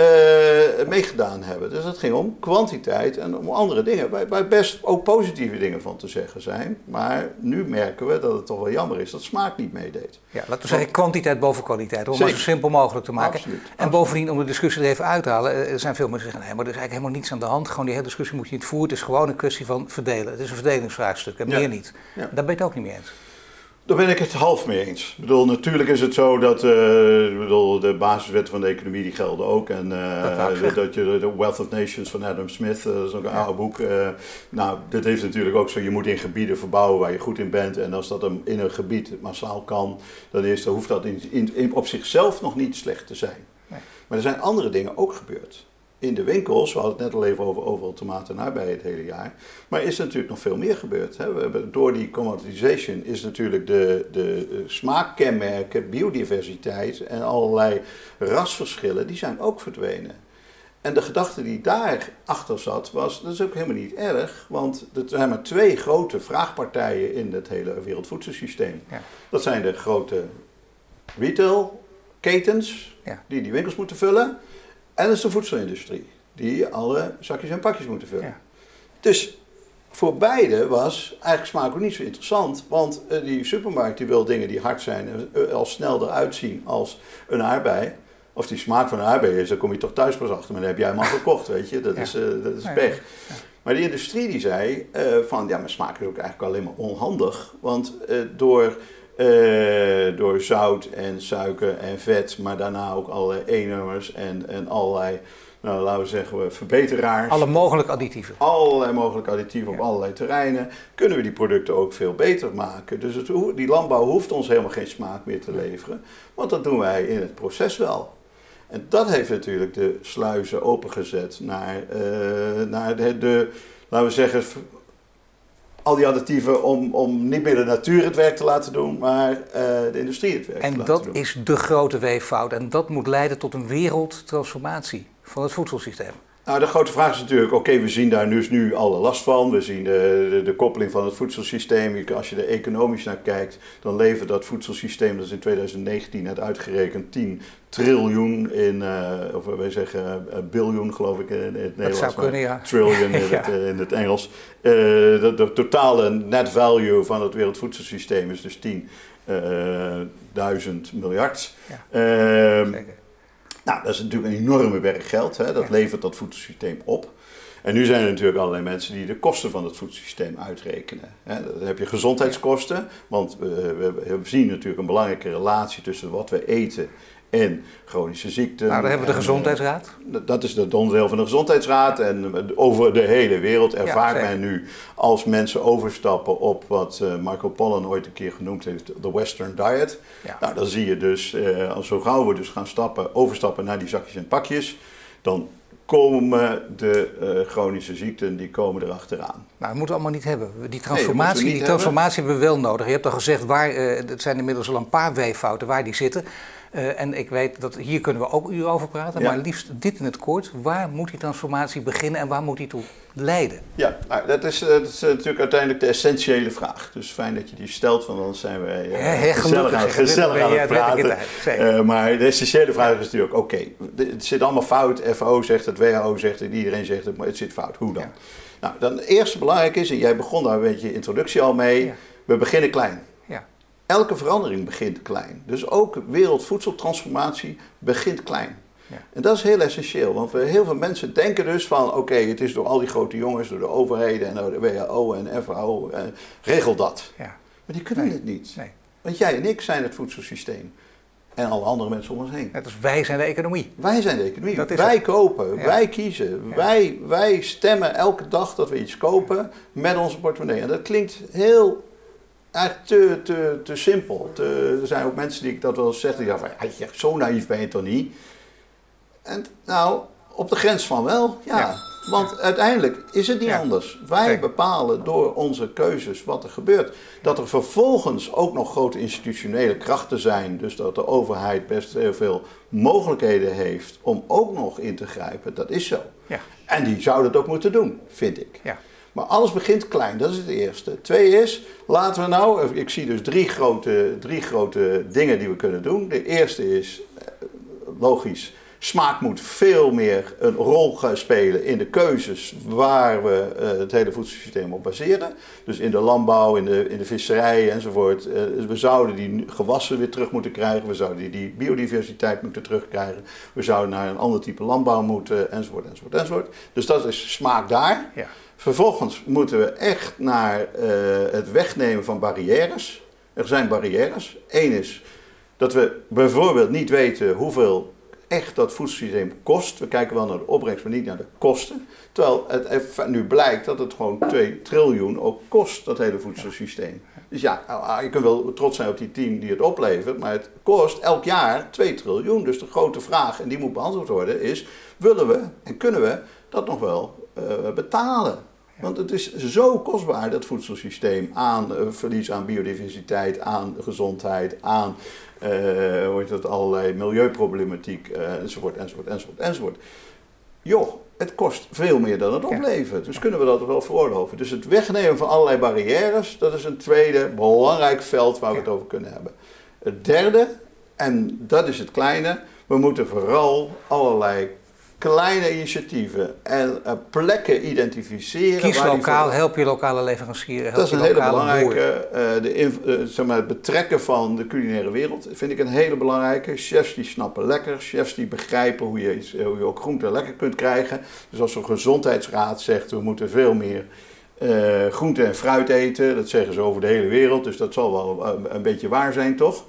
uh, meegedaan hebben. Dus het ging om kwantiteit en om andere dingen. Waar, waar, best ook positieve dingen van te zeggen zijn. Maar nu merken we dat het toch wel jammer is dat smaak niet meedeed. Ja, laten we zeggen kwantiteit boven kwaliteit. Om het zo simpel mogelijk te maken. Absoluut, en bovendien, om de discussie er even uit te halen. Eh, er zijn veel mensen die zeggen, nee, maar er is eigenlijk helemaal niets aan de hand. Gewoon die hele discussie moet je niet voeren. Het is gewoon een kwestie van verdelen. Het is een verdelingsvraagstuk en meer niet. Daar ben je het ook niet mee eens. Daar ben ik het half mee eens. Ik bedoel, natuurlijk is het zo dat uh, bedoel, de basiswetten van de economie die gelden ook. En uh, dat, dat, je de Wealth of Nations van Adam Smith, dat is ook een ja. oude boek. Uh, nou, dit heeft natuurlijk ook zo, je moet in gebieden verbouwen waar je goed in bent. En als dat in een gebied massaal kan, dan, is, dan hoeft dat in, in, in, op zichzelf nog niet slecht te zijn. Nee. Maar er zijn andere dingen ook gebeurd in de winkels, we hadden het net al even over overal tomaten en bij het hele jaar, maar is er natuurlijk nog veel meer gebeurd. Hè? We hebben, door die commoditization is natuurlijk de, de smaakkenmerken, biodiversiteit en allerlei rasverschillen, die zijn ook verdwenen. En de gedachte die daarachter zat was, dat is ook helemaal niet erg, want er zijn maar twee grote vraagpartijen in het hele wereldvoedselsysteem. Ja. Dat zijn de grote retailketens, ja. die die winkels moeten vullen. En dat is de voedselindustrie, die alle zakjes en pakjes moeten vullen. Ja. Dus voor beide was eigenlijk smaak ook niet zo interessant. Want uh, die supermarkt die wil dingen die hard zijn en uh, al snel eruit zien als een aardbei. Of die smaak van een aardbei is, dan kom je toch thuis pas achter. Maar dan heb jij hem al gekocht, weet je. Dat is, uh, dat is pech. Maar die industrie die zei van, ja, maar smaak is ook eigenlijk alleen maar onhandig. Want door uh, door zout en suiker en vet, maar daarna ook allerlei E-nummers en, en allerlei, nou, laten we zeggen, verbeteraars. Alle mogelijke additieven. Allerlei mogelijke additieven op allerlei terreinen. Kunnen we die producten ook veel beter maken. Dus het, die landbouw hoeft ons helemaal geen smaak meer te leveren, want dat doen wij in het proces wel. En dat heeft natuurlijk de sluizen opengezet naar, uh, naar de, de, laten we zeggen, al die additieven om, om niet meer de natuur het werk te laten doen, maar uh, de industrie het werk en te laten doen. En dat is de grote weeffout. En dat moet leiden tot een wereldtransformatie van het voedselsysteem. Nou, de grote vraag is natuurlijk, oké, we zien daar dus nu alle last van. We zien de, de, de, koppeling van het voedselsysteem. Als je er economisch naar kijkt, dan levert dat voedselsysteem, dat is in 2019 net uitgerekend, 10 triljoen in, uh, of wij zeggen uh, biljoen geloof ik in, het Nederlands. Dat zou kunnen, ja. Trillion in, <laughs> het, in het Engels. Uh, de, de, totale net value van het wereldvoedselsysteem is dus 10.000 miljard. Ja, ehm, zeker. Nou, dat is natuurlijk een enorme berg geld. Hè? Dat levert dat voedselsysteem op. En nu zijn er natuurlijk allerlei mensen die de kosten van het voedselsysteem uitrekenen. Dan heb je gezondheidskosten, want we, we, zien natuurlijk een belangrijke relatie tussen wat we eten en chronische ziekten. Nou, dan hebben we de gezondheidsraad. Dat is het onderdeel van de gezondheidsraad. En over de hele wereld ervaart men nu, als mensen overstappen op wat uh, Marco Pollan ooit een keer genoemd heeft, de Western Diet. Nou, dan zie je dus, als zo gauw we dus gaan stappen, overstappen naar die zakjes en pakjes, dan komen de uh, chronische ziekten, die komen erachteraan. Nou, dat moeten we allemaal niet hebben. Die transformatie, die transformatie hebben. we wel nodig. Je hebt al gezegd, waar, uh, het zijn inmiddels al een paar weeffouten waar die zitten. Uh, en ik weet dat hier kunnen we ook uren over praten, maar liefst dit in het kort. Waar moet die transformatie beginnen en waar moet die toe leiden? Ja, nou, dat, is, dat is natuurlijk uiteindelijk de essentiële vraag. Dus fijn dat je die stelt, want dan zijn we uh, ja, gezellig, aan, gezellig aan het praten. Uh, maar de essentiële vraag is natuurlijk, oké, okay, het zit allemaal fout. FAO zegt het, WHO zegt het, iedereen zegt het, maar het zit fout. Hoe dan? Nou, dan het eerste belangrijk is, en jij begon daar een beetje je introductie al mee, we beginnen klein. Elke verandering begint klein. Dus ook wereldvoedseltransformatie begint klein. Ja. En dat is heel essentieel, want we, heel veel mensen denken dus van oké, het is door al die grote jongens, door de overheden en door de WHO en FAO, eh, regel dat. Ja. Maar die kunnen het niet. Nee. Want jij en ik zijn het voedselsysteem. En alle andere mensen om ons heen. dus wij zijn de economie. Wij zijn de economie. wij kopen, wij kiezen, wij, wij stemmen elke dag dat we iets kopen met onze portemonnee. En dat klinkt heel eigenlijk te, te, te simpel. Te, er zijn ook mensen die ik dat wel eens zeggen, ja, van, ja, zo naïef ben je toch niet? En nou, op de grens van wel, ja. Want uiteindelijk is het niet anders. Wij bepalen door onze keuzes wat er gebeurt. Dat er vervolgens ook nog grote institutionele krachten zijn, dus dat de overheid best heel veel mogelijkheden heeft om ook nog in te grijpen, dat is zo. Ja. En die zouden het ook moeten doen, vind ik. Ja. Maar alles begint klein, dat is het eerste. Twee is, laten we nou, ik zie dus drie grote, drie grote dingen die we kunnen doen. De eerste is, eh, logisch, Smaak moet veel meer een rol gaan spelen in de keuzes waar we uh, het hele voedselsysteem op baseren. Dus in de landbouw, in de, in de visserij enzovoort. Uh, we zouden die gewassen weer terug moeten krijgen. We zouden die, die, biodiversiteit moeten terugkrijgen. We zouden naar een ander type landbouw moeten, enzovoort, enzovoort, enzovoort. Dus dat is smaak daar. Ja. Vervolgens moeten we echt naar uh, het wegnemen van barrières. Er zijn barrières. Eén is dat we bijvoorbeeld niet weten hoeveel echt dat voedselsysteem kost. We kijken wel naar de opbrengst, maar niet naar de kosten. Terwijl het nu blijkt dat het gewoon 2 triljoen ook kost, dat hele voedselsysteem. Dus ja, nou, ah, je kunt wel trots zijn op die team die het oplevert, maar het kost elk jaar 2 triljoen. Dus de grote vraag, en die moet beantwoord worden, is: willen we en kunnen we dat nog wel uh, betalen? Want het is zo kostbaar, dat voedselsysteem, aan uh, verlies aan biodiversiteit, aan gezondheid, aan uh, hoe heet dat, allerlei milieuproblematiek, uh, enzovoort, enzovoort, enzovoort, enzovoort. Joh, het kost veel meer dan het oplevert. Dus kunnen we dat wel veroorloven. Dus het wegnemen van allerlei barrières, dat is een tweede belangrijk veld waar we het over kunnen hebben. Het derde, en dat is het kleine, we moeten vooral allerlei kleine initiatieven en uh, plekken identificeren. Kies lokaal, help je lokale leverancier. Help dat is een hele belangrijke. Uh, de uh, zeg maar, het betrekken van de culinaire wereld vind ik een hele belangrijke. Chefs die snappen lekker, chefs die begrijpen hoe je, iets, hoe je ook groente lekker kunt krijgen. Dus als een gezondheidsraad zegt we moeten veel meer groente en fruit eten, dat zeggen ze over de hele wereld, dus dat zal wel een beetje waar zijn toch?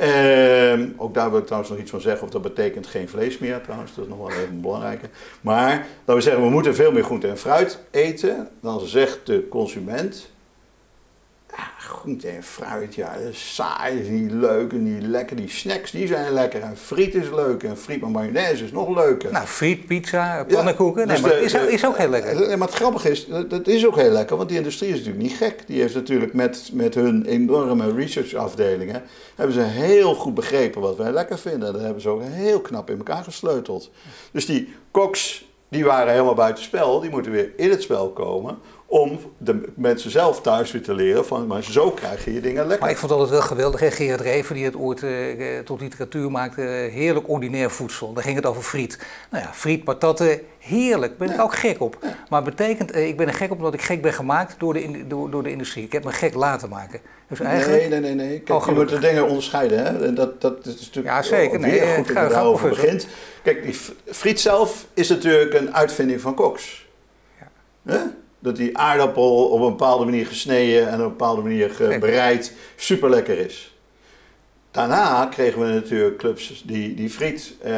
Ehm, ook daar wil ik trouwens nog iets van zeggen, of dat betekent geen vlees meer trouwens, dat is nog wel even belangrijk. Maar laten we zeggen, we moeten veel meer groente en fruit eten. Dan zegt de consument, groente en fruit, ja, dat is saai, is niet leuk en niet lekker. Die snacks, die zijn lekker. En friet is leuk en friet met mayonaise is nog leuker. Nou, friet, pizza, pannenkoeken, nee, dus maar is, is, ook heel lekker. Maar het grappige is, dat is ook heel lekker, want die industrie is natuurlijk niet gek. Die heeft natuurlijk met, met hun enorme researchafdelingen, hebben ze heel goed begrepen wat wij lekker vinden. Dat hebben ze ook heel knap in elkaar gesleuteld. Dus die koks, die waren helemaal buiten spel, die moeten weer in het spel komen om de mensen zelf thuis weer te leren van, maar zo krijg je je dingen lekker. Maar ik vond het altijd wel geweldig, hè? Gerard Reven die het ooit uh, tot literatuur maakte, heerlijk ordinair voedsel. Daar ging het over friet. Nou ja, friet, patatten, heerlijk, ben ik ook gek op. Maar betekent, uh, ik ben er gek op omdat ik gek ben gemaakt door de, door, door de industrie. Ik heb me gek laten maken. Dus eigenlijk... Nee, nee, nee. nee. Kijk, oh, je moet de dingen onderscheiden. Hè? En dat, dat is natuurlijk ja, zeker. Nee, goed dat je daarover begint. Kijk, die friet zelf is natuurlijk een uitvinding van koks. Ja dat die aardappel op een bepaalde manier gesneden en op een bepaalde manier bereid super lekker is. Daarna kregen we natuurlijk clubs die, die friet uh,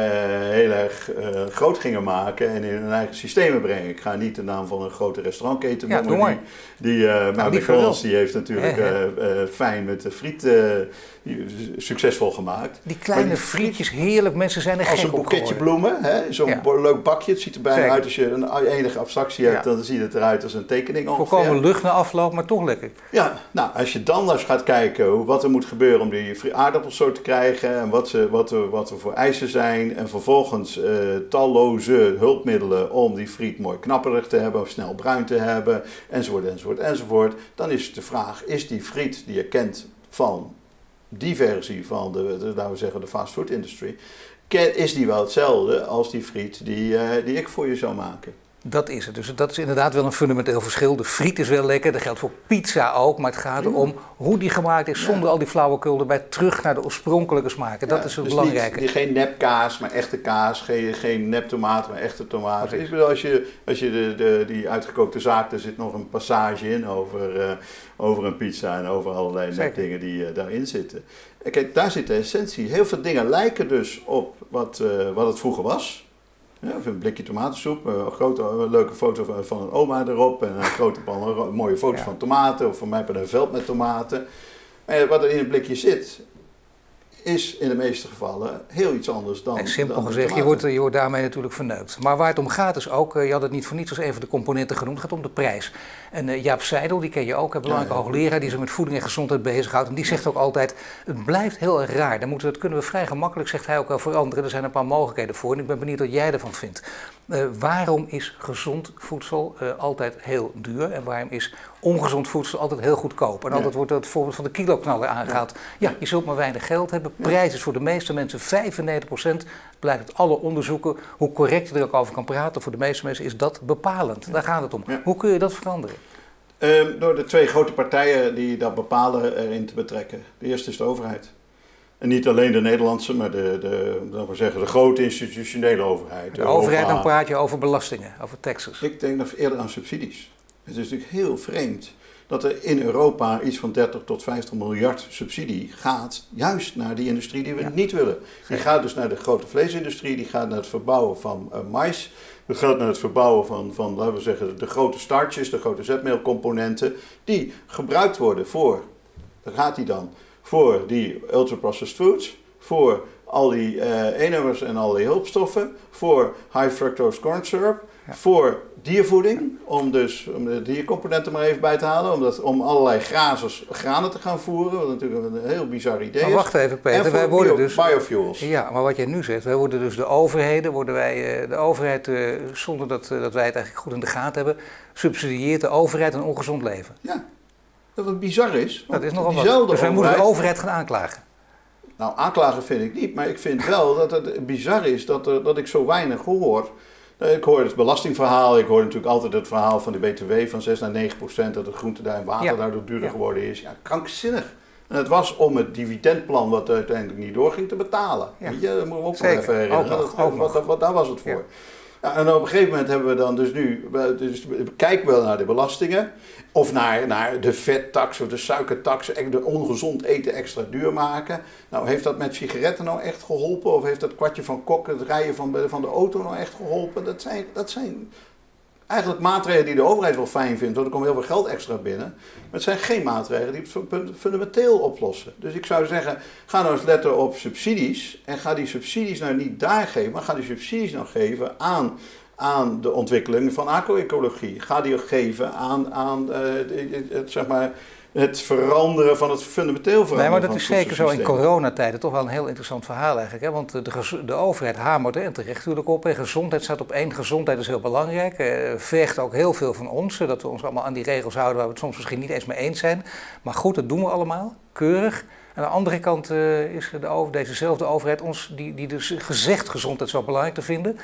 heel erg uh, groot gingen maken en in hun eigen systemen brengen. Ik ga niet de naam van een grote restaurantketen ja, noemen. Die, die, uh, nou, McDonald's die heeft natuurlijk fijn met de friet succesvol gemaakt. Die kleine die frietjes, heerlijk, mensen zijn er Als een boeketje bloemen, zo'n leuk bakje. Het ziet er bijna uit als je een enige abstractie hebt, dan ziet het eruit als een tekening. Voorkomen lucht na afloop, maar toch lekker. Ja, nou als je dan eens gaat kijken wat er moet gebeuren om die aardappel te krijgen en wat, ze, wat, er, wat er voor eisen zijn. En vervolgens uh, talloze hulpmiddelen om die friet mooi knapperig te hebben of snel bruin te hebben, enzovoort, enzovoort, enzovoort. Dan is de vraag, is die friet die je kent van die versie van de, de laten we zeggen, de fast food industry, is die wel hetzelfde als die friet die, uh, die ik voor je zou maken? Dat is het. Dus dat is inderdaad wel een fundamenteel verschil. De friet is wel lekker, dat geldt voor pizza ook. Maar het gaat erom hoe die gemaakt is zonder al die flauwekul erbij. Terug naar de oorspronkelijke smaken. dat is het dus belangrijke. Niet, geen nepkaas, maar echte kaas. Geen, geen neptomaten, maar echte tomaten. Ik bedoel, als je, als je de, de, die uitgekookte zaak, er zit nog een passage in over, uh, over een pizza en over allerlei nepdingen die uh, daarin zitten. kijk, daar zit de essentie. Heel veel dingen lijken dus op wat, uh, wat het vroeger was. Ja, of een blikje tomatensoep, een grote leuke foto van, een oma erop en een grote pan, een mooie foto van tomaten of voor mij bij een veld met tomaten. Wat er in het blikje zit, is in de meeste gevallen heel iets anders dan. En simpel gezegd, je wordt, je wordt daarmee natuurlijk verneukt. Maar waar het om gaat is ook, eh, je had het niet voor niets als een van de componenten genoemd, het gaat om de prijs. En uh, Jaap Seidel, die ken je ook, een belangrijke ja, hoogleraar die zich met voeding en gezondheid bezighoudt. En die zegt ook altijd, het blijft heel erg raar. Dan moeten we, dat kunnen we vrij gemakkelijk, zegt hij ook wel, veranderen. Er zijn een paar mogelijkheden voor en ik ben benieuwd wat jij ervan vindt. Uh, waarom is gezond voedsel altijd heel duur en waarom is ongezond voedsel altijd heel goedkoop. En ja. altijd wordt het voorbeeld van de kiloknaller aangehaald. Ja. ja, je zult maar weinig geld hebben. Prijs is voor de meeste mensen 95%. Blijkt uit alle onderzoeken. Hoe correct je er ook over kan praten, voor de meeste mensen is dat bepalend. Daar gaat het om. Hoe kun je dat veranderen? Um, door de twee grote partijen die dat bepalen erin te betrekken. De eerste is de overheid. En niet alleen de Nederlandse, maar de, de, laten we zeggen, de grote institutionele overheid. De overheid, dan praat je over belastingen, over taxes. Ik denk nog eerder aan subsidies. Het is natuurlijk heel vreemd dat er in Europa iets van 30 tot 50 miljard subsidie gaat juist naar die industrie die we niet willen. Die gaat dus naar de grote vleesindustrie, die gaat naar het verbouwen van uh, mais, die gaat naar het verbouwen van, van, laten we zeggen, de grote starches, de grote zetmeelcomponenten, die gebruikt worden voor, daar gaat die dan, voor die ultra-processed foods, voor al die uh, eenhummers en al die hulpstoffen, voor high fructose corn syrup, voor diervoeding, om dus om de diercomponenten maar even bij te halen, omdat, om allerlei grazers granen te gaan voeren, wat natuurlijk een heel bizar idee maar wacht even Peter, wij worden bio, dus... biofuels. Ja, maar wat jij nu zegt, wij worden dus de overheden, worden wij, eh, de overheid, eh, zonder dat, eh, dat wij het eigenlijk goed in de gaten hebben, subsidieert de overheid een ongezond leven. Ja, dat wat bizar is. Dat is nogal wat. Dus wij moeten de overheid gaan aanklagen. Nou, aanklagen vind ik niet, maar ik vind wel dat het bizar is dat, er, dat ik zo weinig hoor eh, ik hoor het belastingverhaal, ik hoor natuurlijk altijd het verhaal van de BTW van 6 naar 9 procent, dat het groente daar en water daardoor duurder geworden is. Ja, krankzinnig. En het was om het dividendplan, wat uiteindelijk niet doorging, te betalen. Ja. Weet je, dat moeten we ook Zeker. even herinneren. Ook nog, wat, wat, wat, daar was het voor. En op een gegeven moment hebben we dan dus nu, dus kijken we naar de belastingen. Of naar, naar de vettax of de suikertax, de ongezond eten extra duur maken. Nou, heeft dat met sigaretten nou echt geholpen? Of heeft dat kwartje van kok, het rijden van, van de auto nou echt geholpen? Dat zijn, dat zijn eigenlijk maatregelen die de overheid wel fijn vindt, want er komt heel veel geld extra binnen. Maar het zijn geen maatregelen die het fundamenteel oplossen. Dus ik zou zeggen, ga nou eens letten op subsidies. En ga die subsidies nou niet daar geven, maar ga die subsidies nou geven aan, aan de ontwikkeling van agroecologie. Ga die geven aan, aan het, zeg maar, het veranderen van het fundamenteel veranderen. Nee, maar dat is zeker zo in coronatijden toch wel een heel interessant verhaal eigenlijk. Hè? Want de, de overheid hamert er en terecht natuurlijk op. En gezondheid staat op één. Gezondheid is heel belangrijk. Eh, vergt ook heel veel van ons. Dat we ons allemaal aan die regels houden waar we het soms misschien niet eens mee eens zijn. Maar goed, dat doen we allemaal. Keurig. Aan de andere kant uh, is de over, dezezelfde overheid ons, die, die dus gezegd gezondheid zo belangrijk te vinden,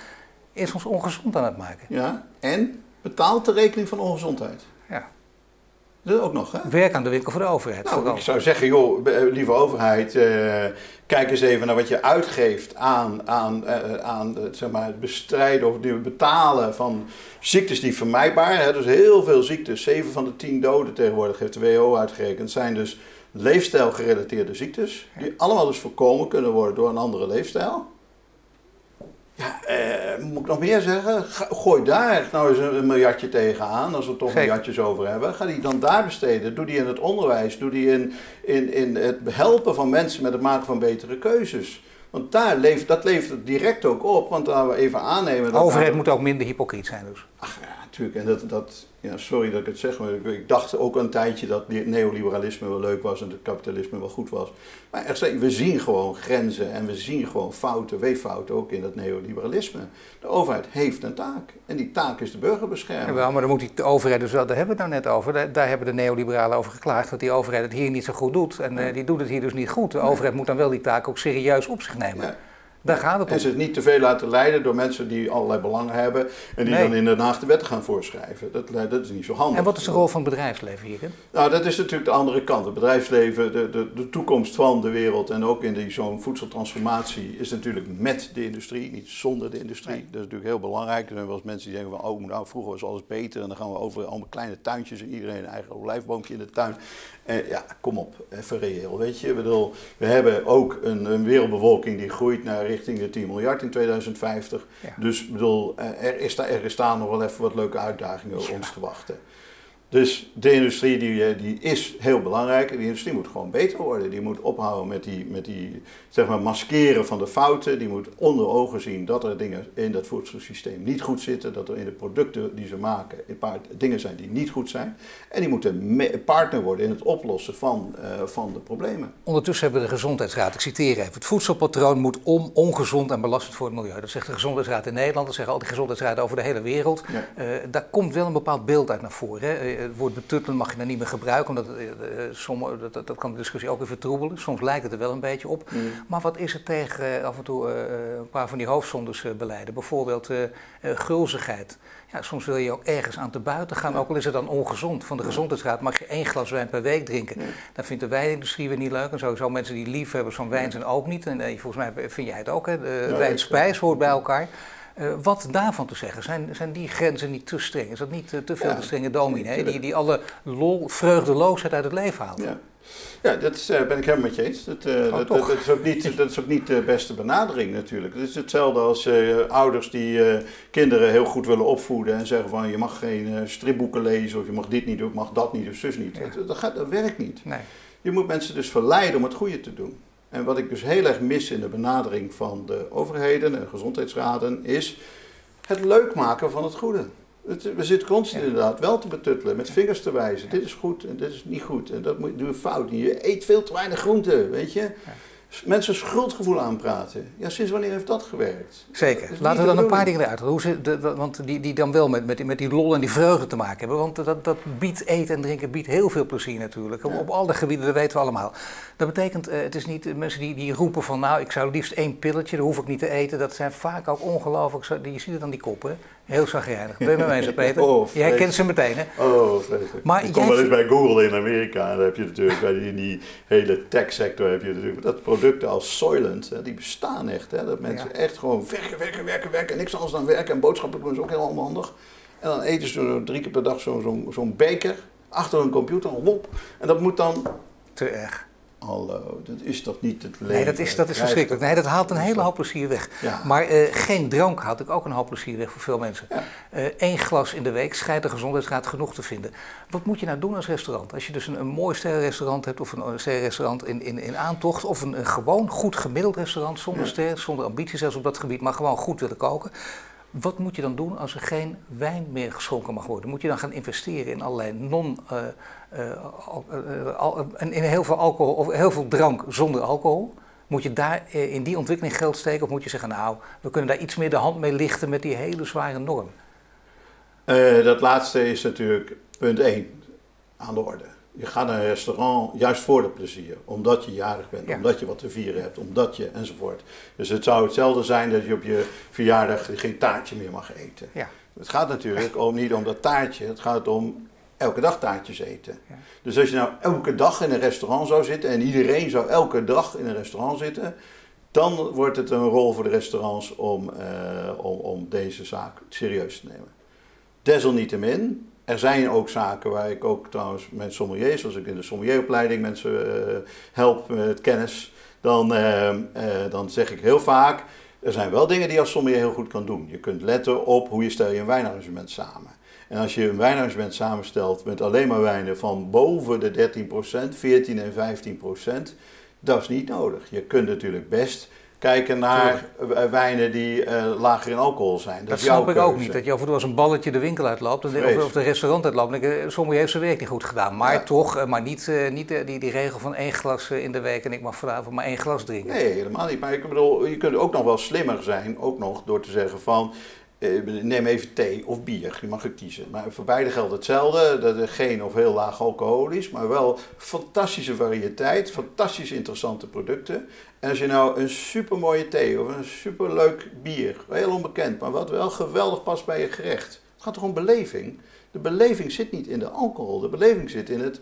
is ons ongezond aan het maken. Ja, en betaalt de rekening van ongezondheid. Ja. Dat ook nog, hè? Werk aan de winkel voor de overheid. Nou, ik zou zeggen, joh, lieve overheid, uh, kijk eens even naar wat je uitgeeft aan, aan, uh, aan zeg maar, het bestrijden of het betalen van ziektes die vermijdbaar zijn. Dus heel veel ziektes, 7 van de 10 doden tegenwoordig heeft de WHO uitgerekend, zijn dus leefstijlgerelateerde ziektes. Die allemaal dus voorkomen kunnen worden door een andere leefstijl. Ja, eh, moet ik nog meer zeggen? Gooi daar nou eens een, miljardje tegenaan, als we toch miljardjes over hebben. Ga die dan daar besteden. Doe die in het onderwijs. Doe die in, in, in het helpen van mensen met het maken van betere keuzes. Want daar leeft, dat levert direct ook op, want laten we even aannemen... De overheid moet ook minder hypocriet zijn dus. Ach natuurlijk. En dat, dat, ja, sorry dat ik het zeg, maar ik, dacht ook een tijdje dat neoliberalisme wel leuk was en het kapitalisme wel goed was. Maar echt, we zien gewoon grenzen en we zien gewoon fouten, weeffouten ook in dat neoliberalisme. De overheid heeft een taak en die taak is de burger beschermen. Ja, maar dan moet die overheid dus wel, daar hebben we het nou net over, daar, hebben de neoliberalen over geklaagd dat die overheid het hier niet zo goed doet. En uh, die doet het hier dus niet goed. De overheid moet dan wel die taak ook serieus op zich nemen. Ja. Daar gaat het om. En ze niet te veel laten leiden door mensen die allerlei belangen hebben en die dan in Den Haag de wetten gaan voorschrijven. Dat, dat is niet zo handig. En wat is de rol van het bedrijfsleven hierin? Nou, dat is natuurlijk de andere kant. Het bedrijfsleven, de, de, de toekomst van de wereld en ook in zo'n voedseltransformatie is natuurlijk met de industrie, niet zonder de industrie. Dat is natuurlijk heel belangrijk. Er zijn wel eens mensen die denken van, oh, nou, vroeger was alles beter en dan gaan we over allemaal kleine tuintjes en iedereen een eigen olijfboompje in de tuin. En ja, kom op, even reëel, weet je. Ik bedoel, we hebben ook een, een wereldbevolking die groeit naar richting de 10 miljard in 2050. Dus bedoel, er, is, er staan nog wel even wat leuke uitdagingen op ons te wachten. Dus de industrie die, eh, die is heel belangrijk. Die industrie moet gewoon beter worden. Die moet ophouden met die, met die zeg maar, maskeren van de fouten. Die moet onder ogen zien dat er dingen in dat voedselsysteem niet goed zitten. Dat er in de producten die ze maken dingen zijn die niet goed zijn. En die moeten partner worden in het oplossen van, uh, van de problemen. Ondertussen hebben we de Gezondheidsraad, ik citeer even. Het voedselpatroon moet om, ongezond en belastend voor het milieu. Dat zegt de Gezondheidsraad in Nederland. Dat zeggen al die gezondheidsraden over de hele wereld. Uh, daar komt wel een bepaald beeld uit naar voren. Hè? Het woord betuttelen mag je dan niet meer gebruiken, omdat uh, dat, dat, kan de discussie ook even troebelen. Soms lijkt het er wel een beetje op. Mm. Maar wat is er tegen af en toe een paar van die hoofdzondes beleiden? Bijvoorbeeld gulzigheid. Ja, soms wil je ook ergens aan te buiten gaan, ook al is het dan ongezond. Van de gezondheidsraad mag je één glas wijn per week drinken. Dat vindt de wijnindustrie weer niet leuk. En sowieso mensen die liefhebbers van wijn zijn ook niet. En volgens mij vind jij het ook, hè? De wijn spijs hoort bij elkaar. Uh, wat daarvan te zeggen? Zijn, zijn die grenzen niet te streng? Is dat niet te, te veel de strenge dominee die, die alle lol, vreugdeloosheid uit het leven haalt? Ja, ja dat is, uh, ben ik helemaal met je eens. Dat, uh, dat, dat, is ook niet, dat is ook niet de beste benadering natuurlijk. Het is hetzelfde als ouders die kinderen heel goed willen opvoeden en zeggen van je mag geen stripboeken lezen of je mag dit niet doen, mag dat niet of zus niet. Dat, dat, gaat, dat werkt niet. Nee. Je moet mensen dus verleiden om het goede te doen. En wat ik dus heel erg mis in de benadering van de overheden en gezondheidsraden is het leuk maken van het goede. Het, we zitten constant inderdaad wel te betuttelen, met vingers te wijzen. Dit is goed en dit is niet goed en dat moet, doe je fout. Je eet veel te weinig groenten, weet je mensen schuldgevoel aanpraten. Ja, sinds wanneer heeft dat gewerkt? Zeker. Laten we dan een paar dingen eruit Hoe ze, de, want die, die dan wel met, met, met die lol en die vreugde te maken hebben. Want dat, dat biedt eten en drinken biedt heel veel plezier natuurlijk. Op, op alle gebieden, dat weten we allemaal. Dat betekent, uh, het is niet mensen die, die roepen van nou, ik zou liefst één pilletje, dat hoef ik niet te eten. Dat zijn vaak ook ongelooflijk, je ziet het aan die koppen. Heel zagrijnig. Ben je met mij eens, Peter? <laughs> Oh, jij kent ze meteen, hè? Oh, vreselijk. Maar ik kom wel eens bij Google in Amerika. En dan heb je natuurlijk, bij die, in die hele tech-sector heb je natuurlijk dat producten als Soylent, hè, die bestaan echt. Hè, dat mensen echt gewoon werken, werken, werken, werken. En niks anders dan werken. En boodschappen doen is ook heel onhandig. En dan eten ze drie keer per dag zo'n zo, beker achter een computer, wop. En dat moet dan... Te erg. Hallo, dat is toch niet het leven? Nee, dat is, dat is verschrikkelijk. Nee, dat haalt een hele hoop plezier weg. Maar uh, geen drank haalt ik ook een hoop plezier weg voor veel mensen. Eén uh, glas in de week schijnt de gezondheidsraad genoeg te vinden. Wat moet je nou doen als restaurant? Als je dus een, een mooi sterrenrestaurant hebt of een sterrenrestaurant in, in, in aantocht... of een, een gewoon goed gemiddeld restaurant zonder ja. ster, zonder ambities zelfs op dat gebied... maar gewoon goed willen koken... Wat moet je dan doen als er geen wijn meer geschonken mag worden? Moet je dan gaan investeren in allerlei non, uh, uh, in heel veel alcohol of heel veel drank zonder alcohol? Moet je daar in die ontwikkeling geld steken of moet je zeggen, nou, we kunnen daar iets meer de hand mee lichten met die hele zware norm? dat laatste is natuurlijk punt 1 aan de orde. Je gaat naar een restaurant juist voor het plezier. Omdat je jarig bent, omdat je wat te vieren hebt, omdat je enzovoort. Dus het zou hetzelfde zijn dat je op je verjaardag geen taartje meer mag eten. Ja. Het gaat natuurlijk om, niet om dat taartje, het gaat om elke dag taartjes eten. Ja. Dus als je nou elke dag in een restaurant zou zitten en iedereen zou elke dag in een restaurant zitten, dan wordt het een rol voor de restaurants om, uh, om, om deze zaak serieus te nemen. Desalniettemin er zijn ook zaken waar ik ook trouwens met sommeliers, als ik in de sommelieropleiding mensen uh, help met kennis, dan, uh, uh, dan zeg ik heel vaak, er zijn wel dingen die als sommelier heel goed kan doen. Je kunt letten op hoe je stel je een wijnarrangement samen. En als je een wijnarrangement samenstelt met alleen maar wijnen van boven de 13%, 14 en 15%, dat is niet nodig. Je kunt natuurlijk best kijken naar wijnen die uh, lager in alcohol zijn. Dat, dat snap ik ook niet. Dat je af en toe als een balletje de winkel uitloopt of, of de restaurant uitloopt. Sommigen heeft zijn werk niet goed gedaan. Maar toch, maar niet, niet die, die regel van één glas in de week en ik mag vanavond maar één glas drinken. Nee, helemaal niet. Maar ik bedoel, je kunt ook nog wel slimmer zijn, ook nog door te zeggen van eh, neem even thee of bier, je mag er kiezen. Maar voor beide geldt hetzelfde, dat er geen of heel laag alcoholisch, maar wel fantastische variëteit, fantastisch interessante producten. En als je nou een supermooie thee of een superleuk bier, heel onbekend, maar wat wel geweldig past bij je gerecht. Het gaat toch om beleving? De beleving zit niet in de alcohol, de beleving zit in het,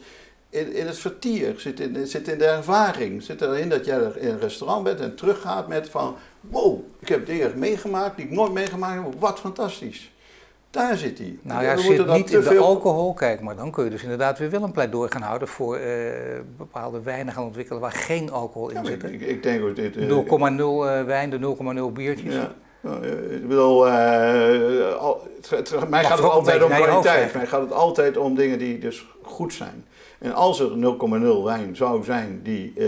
in, in het vertier, zit in, zit in de ervaring. Zit erin dat jij in een restaurant bent en teruggaat met van wow, ik heb dingen meegemaakt die ik nooit meegemaakt heb. Wat fantastisch. Daar zit hij. Nou ja, zit niet in de alcohol. Kijk, maar dan kun je dus inderdaad weer wel een pleidooi gaan houden voor uh, bepaalde wijnen gaan ontwikkelen waar geen alcohol in zit. Ik, ik, denk ook dit. 0,0 uh, wijn, de 0,0 biertjes. Ja. Ik bedoel, uh, al, het, het, mij gaat het altijd om kwaliteit. Mij gaat het altijd om dingen die dus goed zijn. En als er 0,0 wijn zou zijn die uh,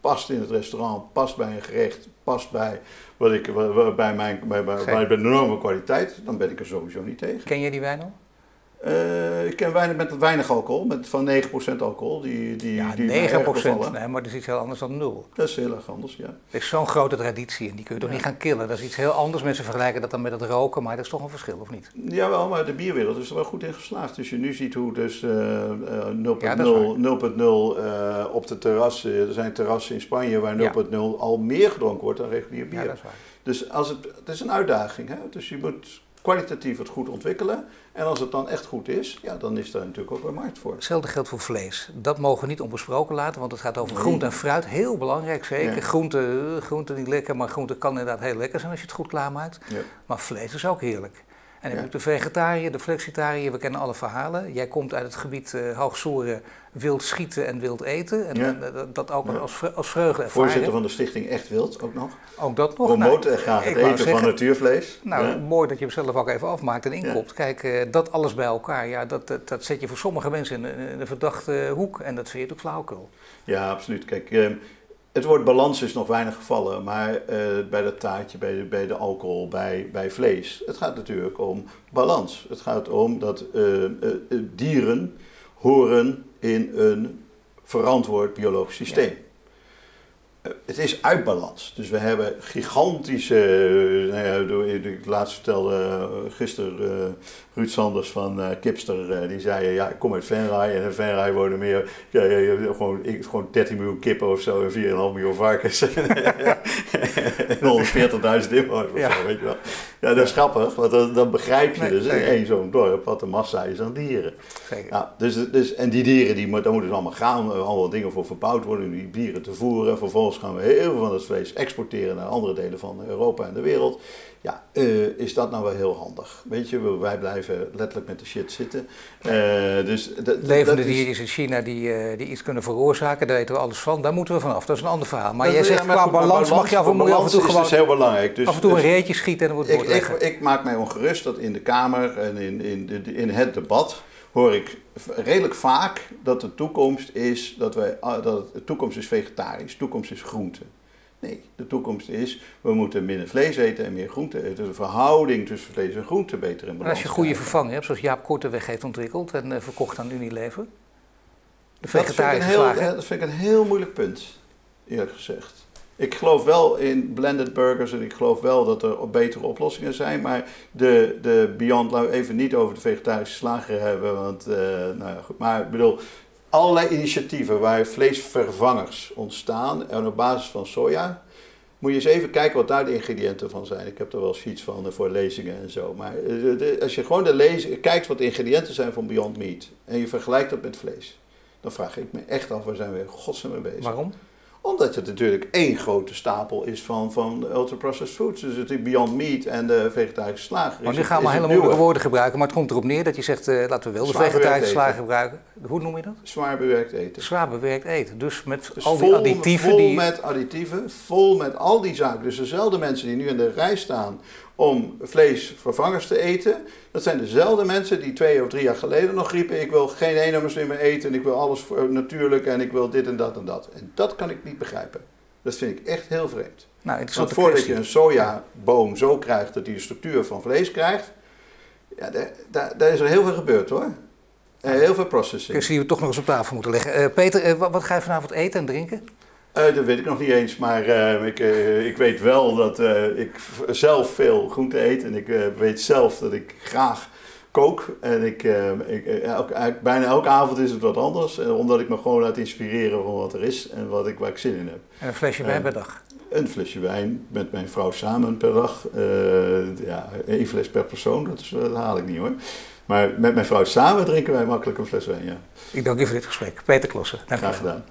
past in het restaurant, past bij een gerecht, past bij, wat ik, bij, mijn, bij, bij, bij de enorme kwaliteit, dan ben ik er sowieso niet tegen. Ken je die wijn al? Uh, ik ken wijnen met weinig alcohol, met van 9% alcohol. Die, die, ja, die 9%, nee, maar dat is iets heel anders dan 0. Dat is heel erg anders, ja. Het is zo'n grote traditie en die kun je toch niet gaan killen. Dat is iets heel anders. Mensen vergelijken dat dan met het roken, maar dat is toch een verschil, of niet? Jawel, maar de bierwereld is er wel goed in geslaagd. Dus je nu ziet hoe dus uh, uh, 0.0 uh, op de terrassen, er zijn terrassen in Spanje waar 0.0 al meer gedronken wordt dan regulier bier. Ja, dat is waar. Dus als het, het is een uitdaging, hè? dus je moet kwalitatief het goed ontwikkelen. En als het dan echt goed is, ja, dan is daar natuurlijk ook een markt voor. Hetzelfde geldt voor vlees. Dat mogen we niet onbesproken laten, want het gaat over groente en fruit. Heel belangrijk, zeker. Groente, groente niet lekker, maar groente kan inderdaad heel lekker zijn als je het goed klaarmaakt. Ja. Maar vlees is ook heerlijk. En dan heb de vegetariër, de flexitariër, we kennen alle verhalen. Jij komt uit het gebied uh, hoogzoeren, wild schieten en wild eten. En, ja. dat ook als, als vreugde ervaren. Voorzitter van de stichting Echt Wild ook nog. Ook dat nog. Promoot nou, graag het eten van natuurvlees. Nou, mooi dat je hem zelf ook even afmaakt en inkopt. Kijk, uh, dat alles bij elkaar, ja, dat, dat, dat, zet je voor sommige mensen in, een verdachte hoek. En dat vind je ook flauwkul. Ja, absoluut. Kijk... Uh, het woord balans is nog weinig gevallen, maar uh, bij dat taartje, bij de, bij de alcohol, bij, bij vlees. Het gaat natuurlijk om balans. Het gaat om dat uh, uh, dieren horen in een verantwoord biologisch systeem. Eh, het is uit balans. Dus we hebben gigantische. Nou ja, ik laatst vertelde gisteren Ruud Sanders van Kipster. die zei: Ja, ik kom uit Venray. En in Venray wonen meer. Ja, ja, gewoon, ik, gewoon 13 miljoen kippen of zo. En 4,5 miljoen varkens. <laughs> en 140.000 inwoners ja. Weet je wel. Ja, dat is grappig. Want dan, dan begrijp je nee, dus in één zo'n dorp wat de massa is aan dieren. Ja, dus, dus, en die dieren, die, daar moeten dus allemaal gaan. Allemaal dingen voor verbouwd worden. om die dieren te voeren. Vervolgens gaan we heel veel van het vlees exporteren naar andere delen van Europa en de wereld. Ja, uh, is dat nou wel heel handig? Weet je, wij blijven letterlijk met de shit zitten. Uh, dus Levende dieren in China die, uh, die iets kunnen veroorzaken, daar weten we alles van. Daar moeten we vanaf. Dat is een ander verhaal. Maar dat jij zegt, ja, qua balans, balans, mag je af en, toe toe gewoon... is dus heel belangrijk. Dus, af en toe dus, een reetje schieten en dan wordt ik, ik, ik, maak mij ongerust dat in de Kamer en in, in, in het debat hoor ik redelijk vaak dat de toekomst is dat wij ah, dat de toekomst is vegetarisch, de toekomst is groente. Nee, de toekomst is, we moeten minder vlees eten en meer groente eten. De verhouding tussen vlees en groente beter in balans. als je goede vervanging hebt, zoals Jaap Korteweg heeft ontwikkeld en uh, verkocht aan Unilever. De vegetarische dat vind, heel, dat vind ik een heel moeilijk punt, eerlijk gezegd. Ik geloof wel in blended burgers en ik geloof wel dat er betere oplossingen zijn. Maar de, de Beyond, laten we even niet over de vegetarische slager hebben. Want, uh, nou ja, goed. Maar ik bedoel, allerlei initiatieven waar vleesvervangers ontstaan en op basis van soja. Moet je eens even kijken wat daar de ingrediënten van zijn. Ik heb er wel sheets van eh, voor lezingen en zo. Maar eh, als je gewoon de lezing, kijkt wat de ingrediënten zijn van Beyond Meat en je vergelijkt dat met vlees, dan vraag ik me echt af waar zijn we godsnaam mee bezig. Waarom? Omdat het natuurlijk één grote stapel is van, van ultra-processed foods. Dus het Beyond Meat en de vegetarische slager. Maar nu gaan we hele moeilijke woorden gebruiken. Maar het komt erop neer dat je zegt, uh, laten we wel de vegetarische slager gebruiken. Hoe noem je dat? Zwaar bewerkt eten. Zwaar bewerkt eten. Dus met dus al die additieven. Vol met additieven, vol met al die zaken. Dus dezelfde mensen die nu in de rij staan om vleesvervangers te eten. Dat zijn dezelfde mensen die twee of drie jaar geleden nog riepen: Ik wil geen E-nummers meer eten en ik wil alles natuurlijk en ik wil dit en dat en dat. En dat kan ik niet begrijpen. Dat vind ik echt heel vreemd. Nou, Want voordat je een sojaboom zo krijgt dat hij de structuur van vlees krijgt, ja, daar, daar, daar is er heel veel gebeurd hoor. heel veel processing. Dus die we toch nog eens op tafel moeten leggen. Uh, Peter, uh, wat, wat, ga je vanavond eten en drinken? Uh, dat weet ik nog niet eens, maar ik, ik weet wel dat ik zelf veel groente eet. En ik weet zelf dat ik graag kook. En ik, ik elke, bijna elke avond is het wat anders. omdat ik me gewoon laat inspireren van wat er is en wat ik, waar ik zin in heb. En een flesje wijn per dag? Een flesje wijn met mijn vrouw samen per dag. Ja, één fles per persoon, dat, is, dat haal ik niet hoor. Maar met mijn vrouw samen drinken wij makkelijk een fles wijn, ja. Ik dank u voor dit gesprek. Peter Klossen, dank Graag gedaan.